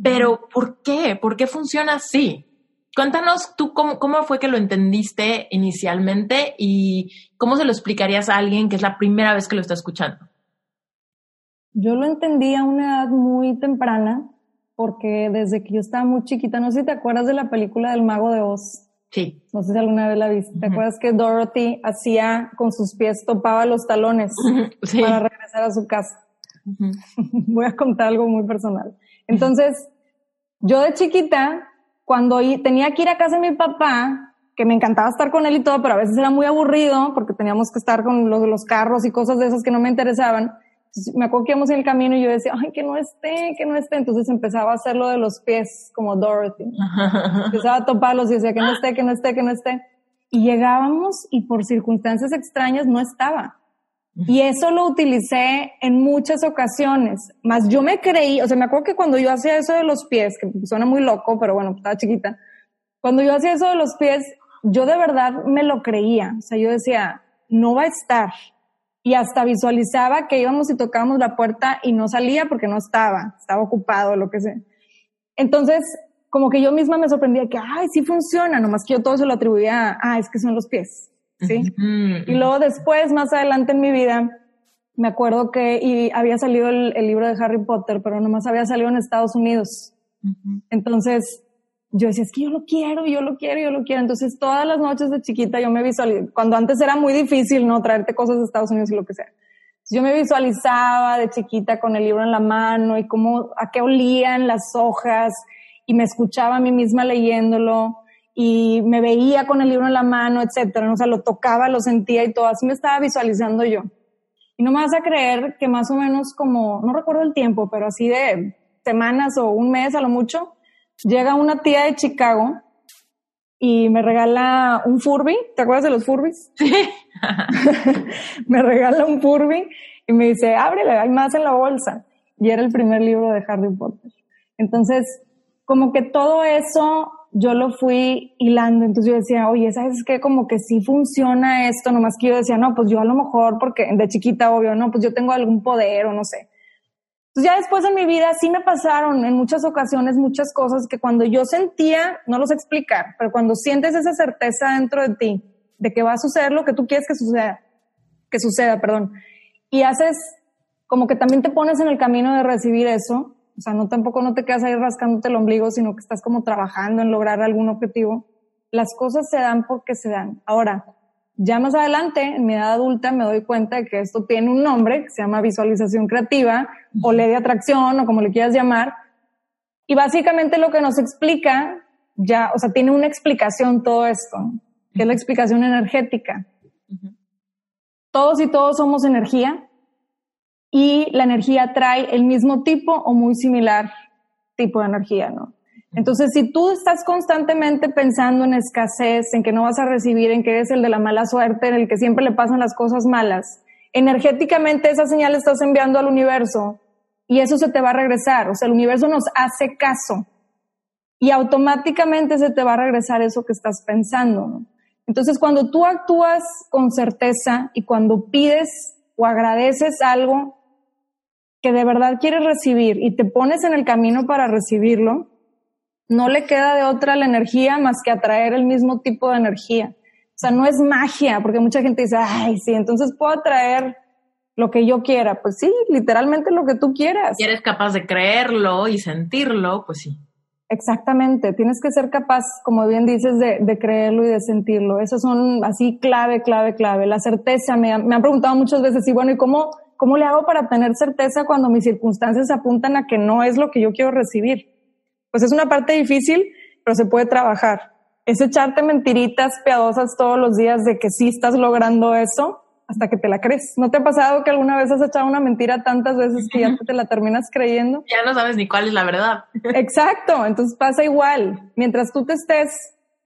pero ¿por qué? ¿Por qué funciona así? Cuéntanos tú cómo, cómo, fue que lo entendiste inicialmente y cómo se lo explicarías a alguien que es la primera vez que lo está escuchando. Yo lo entendí a una edad muy temprana porque desde que yo estaba muy chiquita, no sé si te acuerdas de la película del Mago de Oz. Sí. No sé si alguna vez la viste. ¿Te acuerdas que Dorothy hacía con sus pies, topaba los talones para regresar a su casa? Voy a contar algo muy personal. Entonces, yo de chiquita, cuando tenía que ir a casa de mi papá, que me encantaba estar con él y todo, pero a veces era muy aburrido porque teníamos que estar con los, los carros y cosas de esas que no me interesaban me acuerdo que íbamos en el camino y yo decía, ay, que no esté, que no esté. Entonces empezaba a hacer lo de los pies como Dorothy. empezaba a toparlos y decía, que no esté, que no esté, que no esté. Y llegábamos y por circunstancias extrañas no estaba. Y eso lo utilicé en muchas ocasiones. Más yo me creí, o sea, me acuerdo que cuando yo hacía eso de los pies, que suena muy loco, pero bueno, estaba chiquita. Cuando yo hacía eso de los pies, yo de verdad me lo creía. O sea, yo decía, no va a estar y hasta visualizaba que íbamos y tocábamos la puerta y no salía porque no estaba, estaba ocupado, lo que sea. Entonces, como que yo misma me sorprendía que, ay, sí funciona, nomás que yo todo se lo atribuía a, ah, es que son los pies, ¿sí? Y luego después, más adelante en mi vida, me acuerdo que y había salido el, libro de Harry Potter, pero nomás había salido en Estados Unidos. Entonces, yo decía, es que yo lo quiero, yo lo quiero, yo lo quiero. Entonces, todas las noches de chiquita yo me visualizaba, cuando antes era muy difícil, ¿no? Traerte cosas de Estados Unidos y lo que sea. Yo me visualizaba de chiquita con el libro en la mano y cómo, a qué olían las hojas y me escuchaba a mí misma leyéndolo y me veía con el libro en la mano, etcétera. O sea, lo tocaba, lo sentía y todo. Así me estaba visualizando yo. Y no me vas a creer que más o menos como, no recuerdo el tiempo, pero así de semanas o un mes a lo mucho, llega una tía de Chicago y me regala un Furby. ¿Te acuerdas de los Furbis? Sí. me regala un Furby y me dice, ábrele, hay más en la bolsa. Y era el primer libro de Harry Potter. Entonces, como que todo eso yo lo fui hilando. Entonces yo decía, oye, ¿sabes qué? Como que sí funciona esto. Nomás que yo decía, no, pues yo a lo mejor, porque de chiquita, obvio, no, pues yo tengo algún poder o no sé. Entonces ya después en mi vida sí me pasaron en muchas ocasiones muchas cosas que cuando yo sentía, no los explicar, pero cuando sientes esa certeza dentro de ti de que va a suceder lo que tú quieres que suceda, que suceda, perdón, y haces como que también te pones en el camino de recibir eso, o sea, no tampoco no te quedas ahí rascándote el ombligo, sino que estás como trabajando en lograr algún objetivo, las cosas se dan porque se dan. Ahora, ya más adelante, en mi edad adulta, me doy cuenta de que esto tiene un nombre que se llama visualización creativa o ley de atracción o como le quieras llamar. Y básicamente lo que nos explica, ya, o sea, tiene una explicación todo esto, que es la explicación energética. Todos y todos somos energía y la energía trae el mismo tipo o muy similar tipo de energía, ¿no? Entonces, si tú estás constantemente pensando en escasez, en que no vas a recibir, en que eres el de la mala suerte, en el que siempre le pasan las cosas malas, energéticamente esa señal estás enviando al universo y eso se te va a regresar. O sea, el universo nos hace caso y automáticamente se te va a regresar eso que estás pensando. Entonces, cuando tú actúas con certeza y cuando pides o agradeces algo que de verdad quieres recibir y te pones en el camino para recibirlo, no le queda de otra la energía más que atraer el mismo tipo de energía. O sea, no es magia, porque mucha gente dice, ay, sí, entonces puedo atraer lo que yo quiera. Pues sí, literalmente lo que tú quieras. Si eres capaz de creerlo y sentirlo, pues sí. Exactamente, tienes que ser capaz, como bien dices, de, creerlo y de sentirlo. Esas son así clave, clave, clave. La certeza, me, me han preguntado muchas veces, y bueno, ¿y cómo, cómo le hago para tener certeza cuando mis circunstancias apuntan a que no es lo que yo quiero recibir? Pues es una parte difícil, pero se puede trabajar. Es echarte mentiritas piadosas todos los días de que sí estás logrando eso hasta que te la crees. ¿No te ha pasado que alguna vez has echado una mentira tantas veces que ya te la terminas creyendo? Ya no sabes ni cuál es la verdad. Exacto, entonces pasa igual. Mientras tú te estés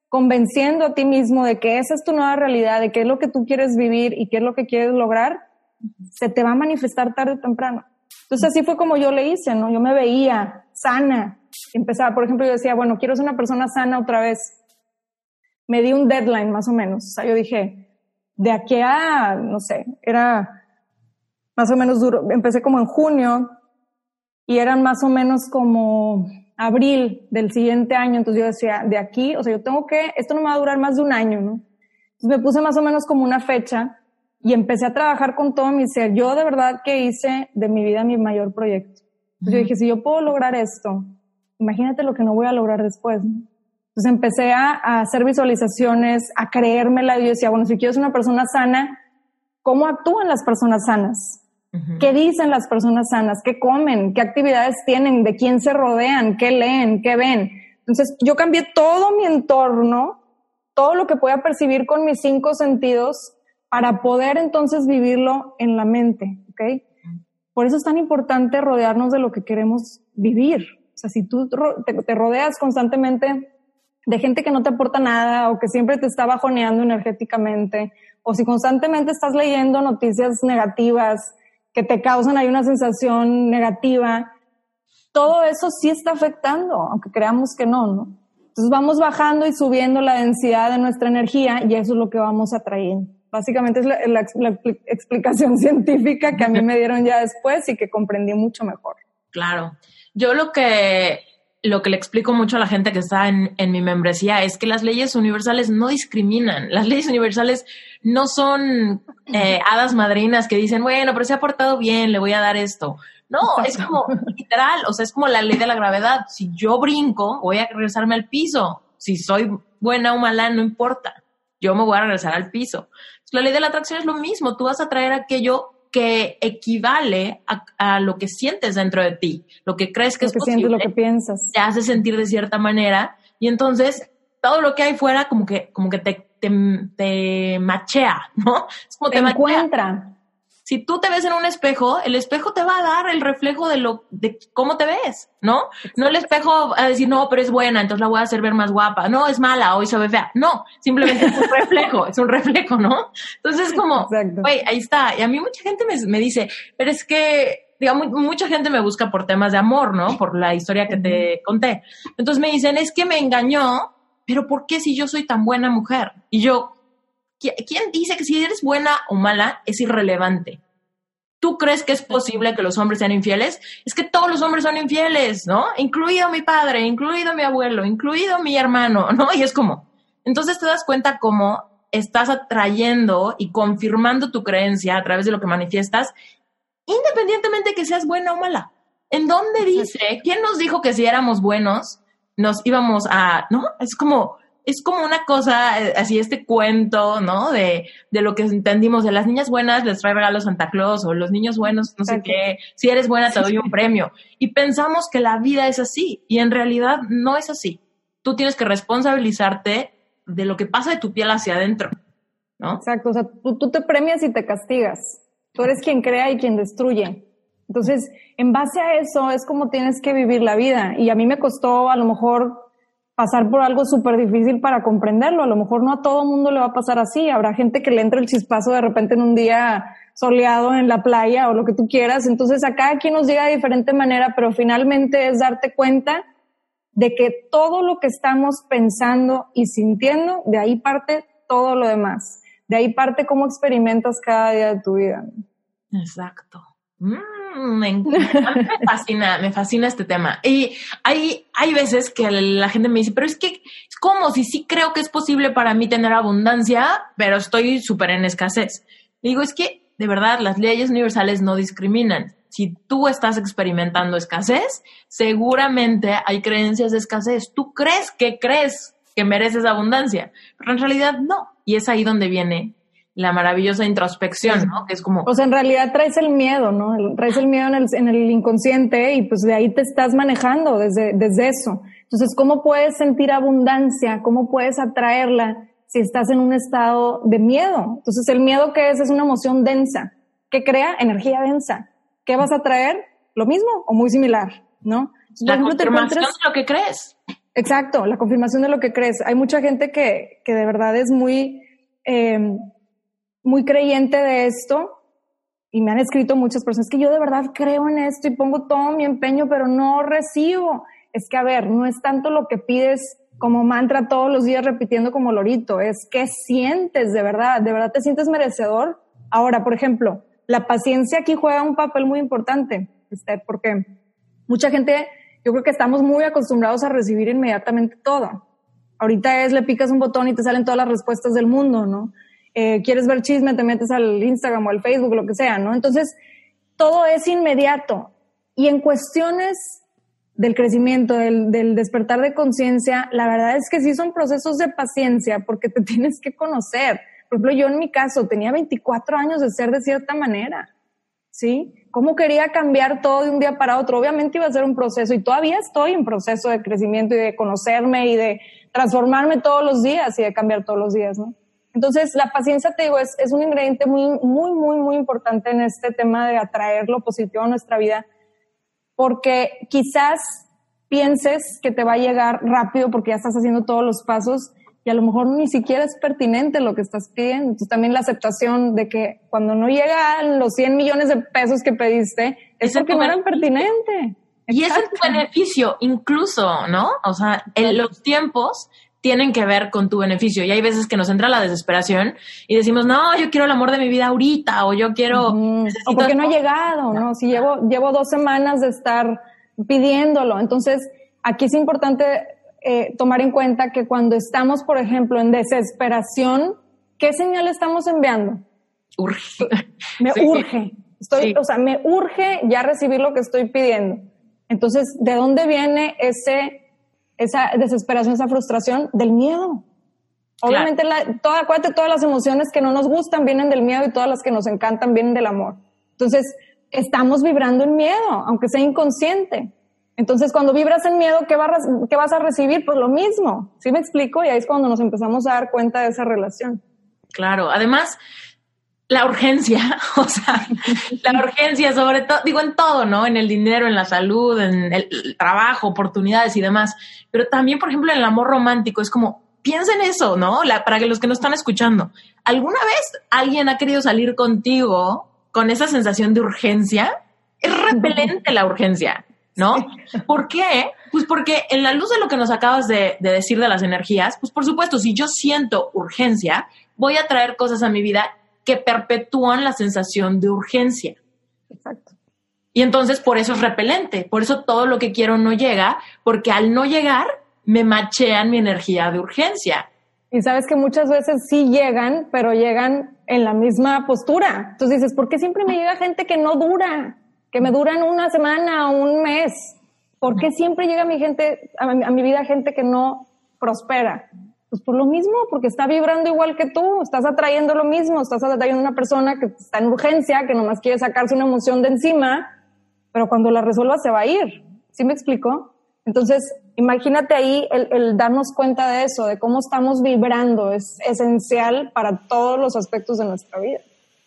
convenciendo a ti mismo de que esa es tu nueva realidad, de qué es lo que tú quieres vivir y qué es lo que quieres lograr, se te va a manifestar tarde o temprano. Entonces así fue como yo le hice, ¿no? Yo me veía sana, empezaba, por ejemplo, yo decía, bueno, quiero ser una persona sana otra vez. Me di un deadline más o menos. O sea, yo dije, de aquí a, no sé, era más o menos duro. Empecé como en junio y eran más o menos como abril del siguiente año. Entonces yo decía, de aquí, o sea, yo tengo que, esto no me va a durar más de un año, ¿no? Entonces me puse más o menos como una fecha y empecé a trabajar con todo mi ser. Yo de verdad que hice de mi vida mi mayor proyecto. Entonces yo dije, si yo puedo lograr esto, imagínate lo que no voy a lograr después. Entonces empecé a, a, hacer visualizaciones, a creérmela y yo decía, bueno, si quiero ser una persona sana, ¿cómo actúan las personas sanas? ¿Qué dicen las personas sanas? ¿Qué comen? ¿Qué actividades tienen? ¿De quién se rodean? ¿Qué leen? ¿Qué ven? Entonces yo cambié todo mi entorno, todo lo que pueda percibir con mis cinco sentidos para poder entonces vivirlo en la mente, ¿ok? Por eso es tan importante rodearnos de lo que queremos vivir. O sea, si tú te rodeas constantemente de gente que no te aporta nada o que siempre te está bajoneando energéticamente, o si constantemente estás leyendo noticias negativas que te causan ahí una sensación negativa, todo eso sí está afectando, aunque creamos que no, ¿no? Entonces vamos bajando y subiendo la densidad de nuestra energía y eso es lo que vamos atrayendo. Básicamente es la, la, explicación científica que a mí me dieron ya después y que comprendí mucho mejor. Claro. Yo lo que lo que le explico mucho a la gente que está en, en, mi membresía es que las leyes universales no discriminan. Las leyes universales no son eh, hadas madrinas que dicen, bueno, pero se ha portado bien, le voy a dar esto. No, es como literal, o sea, es como la ley de la gravedad. Si yo brinco, voy a regresarme al piso. Si soy buena o mala, no importa. Yo me voy a regresar al piso. La ley de la atracción es lo mismo. Tú vas a traer aquello que equivale a, lo que sientes dentro de ti, lo que crees que lo es que posible, sientes, lo que piensas. te hace sentir de cierta manera y entonces todo lo que hay fuera como que como que te, te, te machea, ¿no? Es como te, te encuentra. Si tú te ves en un espejo, el espejo te va a dar el reflejo de lo de cómo te ves, ¿no? No el espejo a decir, "No, pero es buena, entonces la voy a hacer ver más guapa." No, es mala, hoy se ve fea. No, simplemente es un reflejo, es un reflejo, ¿no? Entonces es como, güey, ahí está. Y a mí mucha gente me, me dice, "Pero es que digamos, mucha gente me busca por temas de amor, ¿no? Por la historia que te conté. Entonces me dicen, es que me engañó, pero ¿por qué si yo soy tan buena mujer? Y yo, ¿quién dice que si eres buena o mala es irrelevante? ¿Tú crees que es posible que los hombres sean infieles? Es que todos los hombres son infieles, ¿no? Incluido mi padre, incluido mi abuelo, incluido mi hermano, ¿no? Y es como, entonces te das cuenta cómo estás atrayendo y confirmando tu creencia a través de lo que manifiestas, independientemente que seas buena o mala. ¿En dónde dice? ¿Quién nos dijo que si éramos buenos nos íbamos a, no? Es como, es como una cosa, eh, así este cuento, ¿no? De, de lo que entendimos de las niñas buenas les trae regalos Santa Claus o los niños buenos, no sé qué, si eres buena te doy un premio. Y pensamos que la vida es así y en realidad no es así. Tú tienes que responsabilizarte de lo que pasa de tu piel hacia adentro, ¿no? Exacto, o sea, tú, tú te premias y te castigas. Tú eres quien crea y quien destruye. Entonces, en base a eso es como tienes que vivir la vida. Y a mí me costó a lo mejor pasar por algo súper difícil para comprenderlo. A lo mejor no a todo mundo le va a pasar así. Habrá gente que le entra el chispazo de repente en un día soleado en la playa o lo que tú quieras. Entonces a cada nos llega de diferente manera, pero finalmente es darte cuenta de que todo lo que estamos pensando y sintiendo, de ahí parte todo lo demás. De ahí parte cómo experimentas cada día de tu vida. Exacto. Mm, me, fascina, me fascina este tema. Y hay, hay veces que la gente me dice, pero es que es como si sí creo que es posible para mí tener abundancia, pero estoy súper en escasez. Digo, es que de verdad las leyes universales no discriminan. Si tú estás experimentando escasez, seguramente hay creencias de escasez. Tú crees que crees que mereces abundancia, pero en realidad no. Y es ahí donde viene la maravillosa introspección, ¿no? Que es como... O sea, en realidad traes el miedo, ¿no? Traes el miedo en el, en el inconsciente y pues de ahí te estás manejando desde, desde eso. Entonces, ¿cómo puedes sentir abundancia? ¿Cómo puedes atraerla si estás en un estado de miedo? Entonces, el miedo que es es una emoción densa, que crea energía densa. ¿Qué vas a traer? Lo mismo o muy similar, ¿no? Entonces, la confirmación de lo que crees. Exacto, la confirmación de lo que crees. Hay mucha gente que, que de verdad es muy... Eh, muy creyente de esto y me han escrito muchas personas que yo de verdad creo en esto y pongo todo mi empeño, pero no recibo. Es que, a ver, no es tanto lo que pides como mantra todos los días repitiendo como lorito, es que sientes de verdad, de verdad te sientes merecedor. Ahora, por ejemplo, la paciencia aquí juega un papel muy importante, este, porque mucha gente, yo creo que estamos muy acostumbrados a recibir inmediatamente todo. Ahorita es, le picas un botón y te salen todas las respuestas del mundo, ¿no? Eh, quieres ver chisme, te metes al Instagram o al Facebook, lo que sea, ¿no? Entonces, todo es inmediato. Y en cuestiones del crecimiento, del, del despertar de conciencia, la verdad es que sí son procesos de paciencia porque te tienes que conocer. Por ejemplo, yo en mi caso tenía 24 años de ser de cierta manera, ¿sí? ¿Cómo quería cambiar todo de un día para otro? Obviamente iba a ser un proceso y todavía estoy en proceso de crecimiento y de conocerme y de transformarme todos los días y de cambiar todos los días, ¿no? Entonces, la paciencia, te digo, es, es un ingrediente muy, muy, muy, muy importante en este tema de atraer lo positivo a nuestra vida, porque quizás pienses que te va a llegar rápido porque ya estás haciendo todos los pasos y a lo mejor ni siquiera es pertinente lo que estás pidiendo. Entonces, también la aceptación de que cuando no llegan los 100 millones de pesos que pediste, es, porque no eran pertinente. Y es el beneficio, incluso, ¿no? O sea, en los tiempos tienen que ver con tu beneficio. Y hay veces que nos entra la desesperación y decimos, no, yo quiero el amor de mi vida ahorita, o yo quiero... O porque no ha llegado, ¿no? Si llevo, llevo dos semanas de estar pidiéndolo. Entonces, aquí es importante eh, tomar en cuenta que cuando estamos, por ejemplo, en desesperación, ¿qué señal estamos enviando? Urge. Me urge. Estoy, O sea, me urge ya recibir lo que estoy pidiendo. Entonces, ¿de dónde viene ese esa desesperación, esa frustración del miedo. Obviamente, la, toda, acuérdate, todas las emociones que no nos gustan vienen del miedo y todas las que nos encantan vienen del amor. Entonces, estamos vibrando en miedo, aunque sea inconsciente. Entonces, cuando vibras en miedo, ¿qué, vas, ¿qué vas a recibir? Pues lo mismo. ¿Sí me explico? Y ahí es cuando nos empezamos a dar cuenta de esa relación. Claro. Además, la urgencia, o sea, la urgencia sobre todo, digo en todo, ¿no? En el dinero, en la salud, en el trabajo, oportunidades y demás. Pero también, por ejemplo, en el amor romántico, es como, piensa en eso, ¿no? La, para que los que nos están escuchando, ¿alguna vez alguien ha querido salir contigo con esa sensación de urgencia? Es repelente la urgencia, ¿no? ¿Por qué? Pues porque en la luz de lo que nos acabas de, de decir de las energías, pues por supuesto, si yo siento urgencia, voy a traer cosas a mi vida que perpetúan la sensación de urgencia. Exacto. Y entonces por eso es repelente, por eso todo lo que quiero no llega, porque al no llegar me machean mi energía de urgencia. Y sabes que muchas veces sí llegan, pero llegan en la misma postura. Entonces dices, ¿por qué siempre me llega gente que no dura? Que me duran una semana o un mes. ¿Por qué siempre llega mi gente, a mi, a mi vida gente que no prospera? Pues por lo mismo, porque está vibrando igual que tú, estás atrayendo lo mismo, estás atrayendo una persona que está en urgencia, que nomás quiere sacarse una emoción de encima, pero cuando la resuelva se va a ir. ¿Sí me explico? Entonces, imagínate ahí el, el, darnos cuenta de eso, de cómo estamos vibrando, es esencial para todos los aspectos de nuestra vida.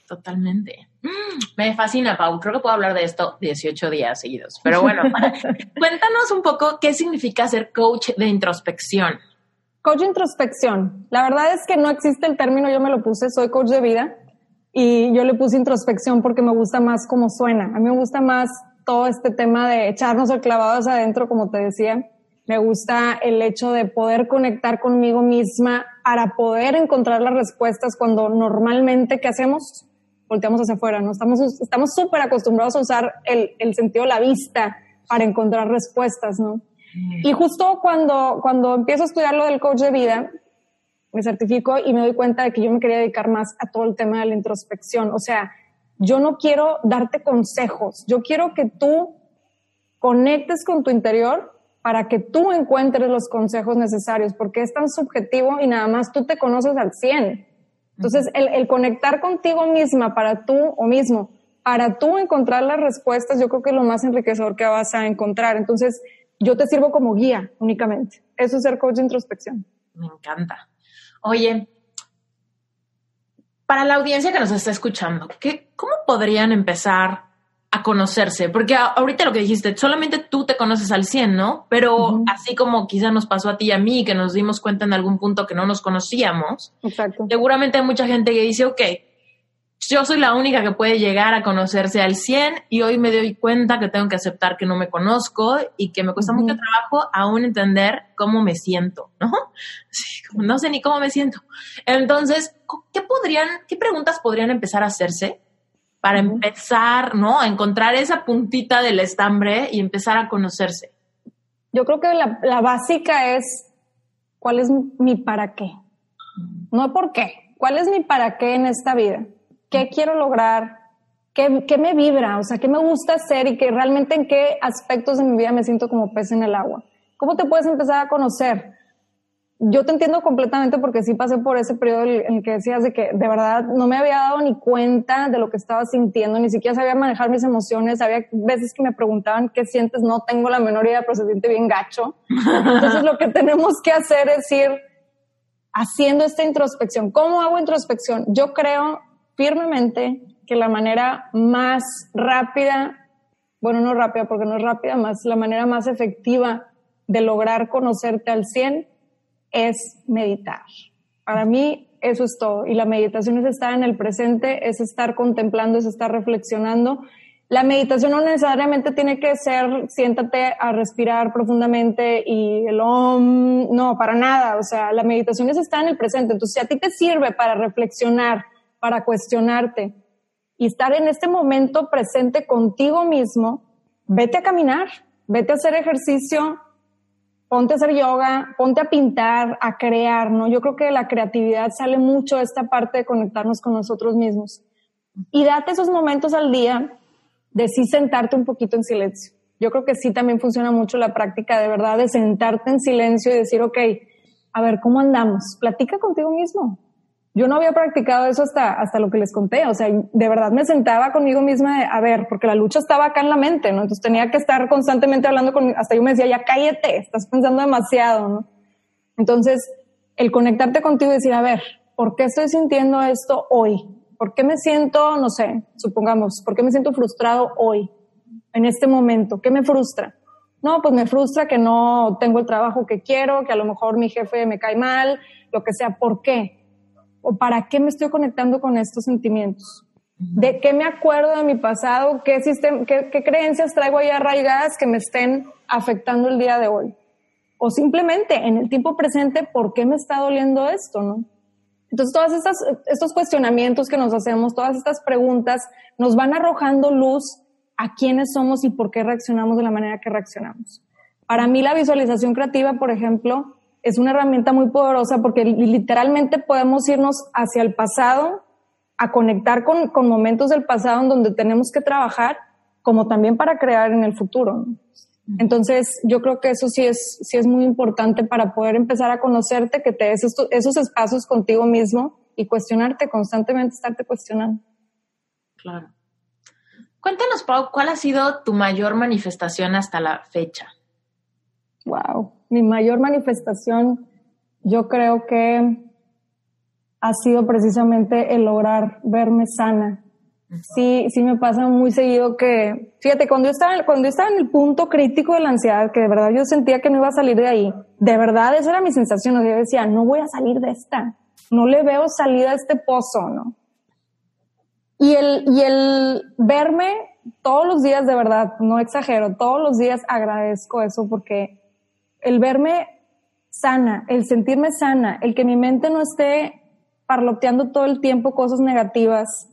Totalmente. Mm, me fascina, Pau. Creo que puedo hablar de esto 18 días seguidos. Pero bueno, cuéntanos un poco qué significa ser coach de introspección. Coach introspección. La verdad es que no existe el término, yo me lo puse, soy coach de vida y yo le puse introspección porque me gusta más cómo suena. A mí me gusta más todo este tema de echarnos el clavado hacia adentro, como te decía. Me gusta el hecho de poder conectar conmigo misma para poder encontrar las respuestas cuando normalmente, ¿qué hacemos? Volteamos hacia afuera, ¿no? Estamos súper acostumbrados a usar el, el sentido de la vista para encontrar respuestas, ¿no? Y justo cuando, cuando empiezo a estudiar lo del coach de vida, me certifico y me doy cuenta de que yo me quería dedicar más a todo el tema de la introspección. O sea, yo no quiero darte consejos, yo quiero que tú conectes con tu interior para que tú encuentres los consejos necesarios, porque es tan subjetivo y nada más tú te conoces al 100. Entonces, el, el conectar contigo misma para tú o mismo, para tú encontrar las respuestas, yo creo que es lo más enriquecedor que vas a encontrar. Entonces, yo te sirvo como guía únicamente. Eso es ser coach de introspección. Me encanta. Oye, para la audiencia que nos está escuchando, ¿qué, ¿cómo podrían empezar a conocerse? Porque ahorita lo que dijiste, solamente tú te conoces al 100, ¿no? Pero así como quizá nos pasó a ti y a mí, que nos dimos cuenta en algún punto que no nos conocíamos, Exacto. seguramente hay mucha gente que dice, ok, yo soy la única que puede llegar a conocerse al 100 y hoy me doy cuenta que tengo que aceptar que no me conozco y que me cuesta uh -huh. mucho trabajo aún entender cómo me siento, ¿no? Sí, no sé ni cómo me siento. Entonces, ¿qué podrían, qué preguntas podrían empezar a hacerse para uh -huh. empezar, ¿no? A encontrar esa puntita del estambre y empezar a conocerse? Yo creo que la, la básica es, ¿cuál es mi para qué? No por qué. ¿Cuál es mi para qué en esta vida? ¿Qué quiero lograr? qué, qué me vibra, o sea, qué me gusta hacer y que realmente en qué aspectos de mi vida me siento como pez en el agua. ¿Cómo te puedes empezar a conocer? yo te entiendo completamente porque sí pasé por ese periodo en el que decías de que de verdad no me había dado ni cuenta de lo que estaba sintiendo, ni siquiera sabía manejar mis emociones. Había veces que me preguntaban qué sientes, no tengo la menor idea, pero se siente bien gacho. Entonces lo que tenemos que hacer es ir haciendo esta introspección. ¿Cómo hago introspección? Yo creo firmemente que la manera más rápida, bueno, no rápida porque no es rápida, más la manera más efectiva de lograr conocerte al 100 es meditar. Para mí eso es todo. Y la meditación es estar en el presente, es estar contemplando, es estar reflexionando. La meditación no necesariamente tiene que ser siéntate a respirar profundamente y el om, no, para nada. O sea, la meditación es estar en el presente. Entonces, si a ti te sirve para reflexionar, para cuestionarte y estar en este momento presente contigo mismo, vete a caminar, vete a hacer ejercicio, ponte a hacer yoga, ponte a pintar, a crear, ¿no? Yo creo que la creatividad sale mucho esta parte de conectarnos con nosotros mismos. Y date esos momentos al día de sí sentarte un poquito en silencio. Yo creo que sí también funciona mucho la práctica de verdad de sentarte en silencio y decir, ok, a ver, ¿cómo andamos? Platica contigo mismo. Yo no había practicado eso hasta, hasta lo que les conté. O sea, de verdad me sentaba conmigo misma de, a ver, porque la lucha estaba acá en la mente, ¿no? Entonces tenía que estar constantemente hablando con, hasta yo me decía, ya cállate, estás pensando demasiado, ¿no? Entonces, el conectarte contigo y decir, a ver, ¿por qué estoy sintiendo esto hoy? ¿Por qué me siento, no sé, supongamos, ¿por qué me siento frustrado hoy, en este momento? ¿Qué me frustra? No, pues me frustra que no tengo el trabajo que quiero, que a lo mejor mi jefe me cae mal, lo que sea. ¿Por qué? O para qué me estoy conectando con estos sentimientos. ¿De qué me acuerdo de mi pasado? ¿Qué, qué, creencias traigo ahí arraigadas que me estén afectando el día de hoy? O simplemente en el tiempo presente, ¿por qué me está doliendo esto? ¿no? Entonces, todos estas, estos cuestionamientos que nos hacemos, todas estas preguntas, nos van arrojando luz a quiénes somos y por qué reaccionamos de la manera que reaccionamos. Para mí, la visualización creativa, por ejemplo, es una herramienta muy poderosa porque literalmente podemos irnos hacia el pasado, a conectar con, con, momentos del pasado en donde tenemos que trabajar, como también para crear en el futuro. Entonces, yo creo que eso sí es, sí es muy importante para poder empezar a conocerte, que te des esos espacios contigo mismo y cuestionarte constantemente, estarte cuestionando. Claro. Cuéntanos, Pau, ¿cuál ha sido tu mayor manifestación hasta la fecha? Wow mi mayor manifestación yo creo que ha sido precisamente el lograr verme sana. Sí, sí me pasa muy seguido que, fíjate, cuando yo estaba, cuando yo estaba en el punto crítico de la ansiedad, que de verdad yo sentía que no iba a salir de ahí, de verdad esa era mi sensación, yo decía, no voy a salir de esta, no le veo salida a este pozo, ¿no? Y el, y el verme todos los días, de verdad, no exagero, todos los días agradezco eso porque el verme sana, el sentirme sana, el que mi mente no esté parloteando todo el tiempo cosas negativas,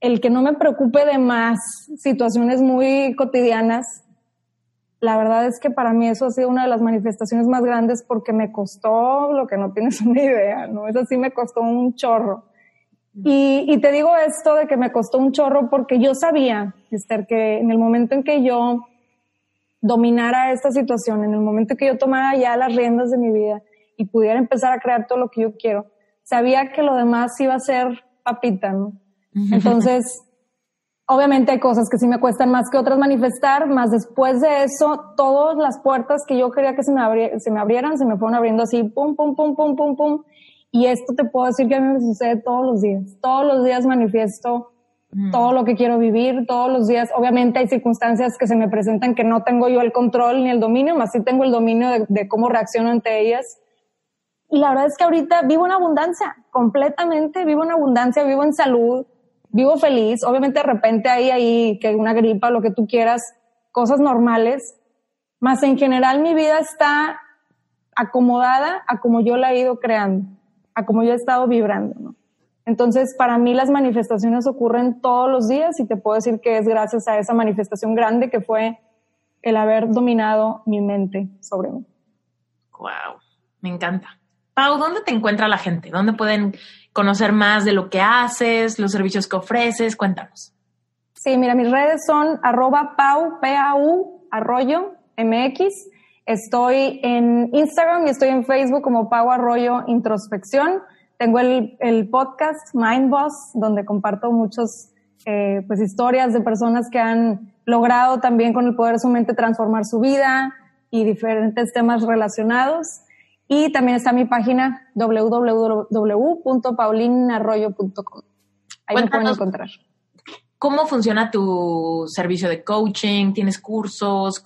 el que no me preocupe de más situaciones muy cotidianas, la verdad es que para mí eso ha sido una de las manifestaciones más grandes porque me costó lo que no tienes una idea, ¿no? Eso sí me costó un chorro. Y, y te digo esto de que me costó un chorro porque yo sabía, Esther, que en el momento en que yo dominara esta situación, en el momento que yo tomara ya las riendas de mi vida y pudiera empezar a crear todo lo que yo quiero, sabía que lo demás iba a ser papita, ¿no? Entonces, obviamente hay cosas que sí me cuestan más que otras manifestar, más después de eso, todas las puertas que yo quería que se me, se me abrieran, se me fueron abriendo así, pum, pum, pum, pum, pum, pum. Y esto te puedo decir que a mí me sucede todos los días. Todos los días manifiesto todo lo que quiero vivir todos los días. Obviamente hay circunstancias que se me presentan que no tengo yo el control ni el dominio, más sí tengo el dominio de, cómo reacciono ante ellas. Y la verdad es que ahorita vivo en abundancia, completamente vivo en abundancia, vivo en salud, vivo feliz. Obviamente de repente hay ahí que una gripa, lo que tú quieras, cosas normales. Más en general mi vida está acomodada a como yo la he ido creando, a como yo he estado vibrando, ¿no? Entonces, para mí las manifestaciones ocurren todos los días y te puedo decir que es gracias a esa manifestación grande que fue el haber dominado mi mente sobre mí. Wow, me encanta. Pau, ¿dónde te encuentra la gente? ¿Dónde pueden conocer más de lo que haces, los servicios que ofreces? Cuéntanos. Sí, mira, mis redes son arroba pau, P-A-U, arroyo, MX. Estoy en Instagram y estoy en Facebook como Pau Arroyo Introspección. Tengo el, el podcast Mind Boss, donde comparto muchos, eh, pues, historias de personas que han logrado también con el poder de su mente transformar su vida y diferentes temas relacionados. Y también está mi página www.paulinarroyo.com. Ahí me pueden encontrar. ¿Cómo funciona tu servicio de coaching? ¿Tienes cursos?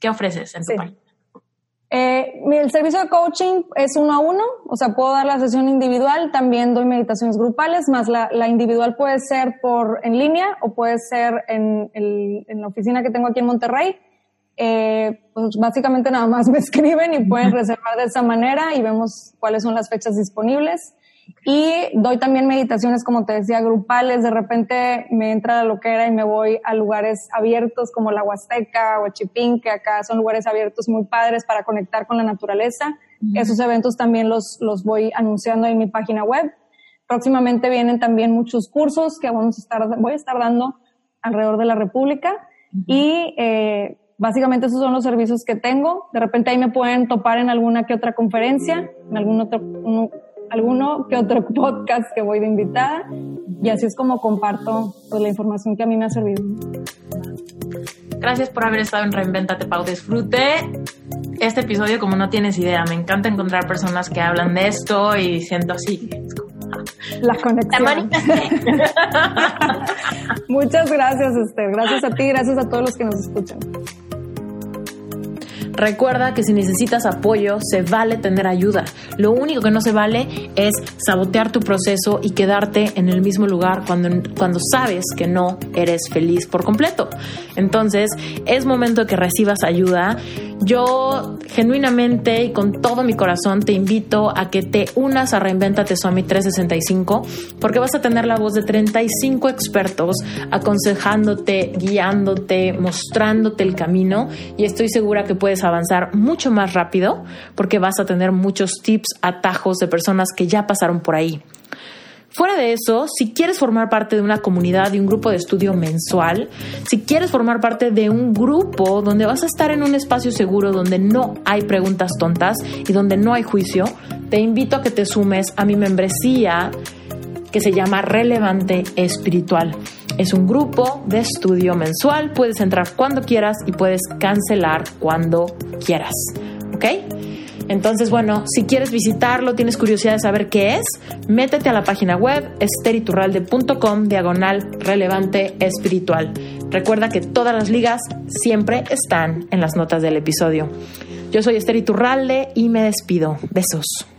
¿Qué ofreces en tu página? Eh, el servicio de coaching es uno a uno, o sea, puedo dar la sesión individual, también doy meditaciones grupales, más la, la individual puede ser por en línea o puede ser en, el, en la oficina que tengo aquí en Monterrey. Eh, pues básicamente nada más me escriben y pueden reservar de esa manera y vemos cuáles son las fechas disponibles. Y doy también meditaciones, como te decía, grupales. De repente me entra la loquera y me voy a lugares abiertos como la Huasteca o Chipín, que acá son lugares abiertos muy padres para conectar con la naturaleza. Esos eventos también los, los voy anunciando en mi página web. Próximamente vienen también muchos cursos que vamos a estar, voy a estar dando alrededor de la República. Y eh, básicamente esos son los servicios que tengo. De repente ahí me pueden topar en alguna que otra conferencia, en algún otro, alguno que otro podcast que voy de invitada y así es como comparto pues, la información que a mí me ha servido. Gracias por haber estado en Reinventate Pau. Disfrute este episodio como no tienes idea. Me encanta encontrar personas que hablan de esto y siento así. La conexión. Muchas gracias, Esther. Gracias a ti, gracias a todos los que nos escuchan. Recuerda que si necesitas apoyo, se vale tener ayuda. Lo único que no se vale es sabotear tu proceso y quedarte en el mismo lugar cuando, cuando sabes que no eres feliz por completo. Entonces, es momento de que recibas ayuda. Yo genuinamente y con todo mi corazón te invito a que te unas a Reinventate Suami 365 porque vas a tener la voz de 35 expertos aconsejándote, guiándote, mostrándote el camino y estoy segura que puedes avanzar mucho más rápido porque vas a tener muchos tips, atajos de personas que ya pasaron por ahí. Fuera de eso, si quieres formar parte de una comunidad, de un grupo de estudio mensual, si quieres formar parte de un grupo donde vas a estar en un espacio seguro, donde no hay preguntas tontas y donde no hay juicio, te invito a que te sumes a mi membresía que se llama Relevante Espiritual. Es un grupo de estudio mensual, puedes entrar cuando quieras y puedes cancelar cuando quieras. ¿Ok? Entonces, bueno, si quieres visitarlo, tienes curiosidad de saber qué es, métete a la página web esteriturralde.com diagonal relevante espiritual. Recuerda que todas las ligas siempre están en las notas del episodio. Yo soy Esther Iturralde y me despido. Besos.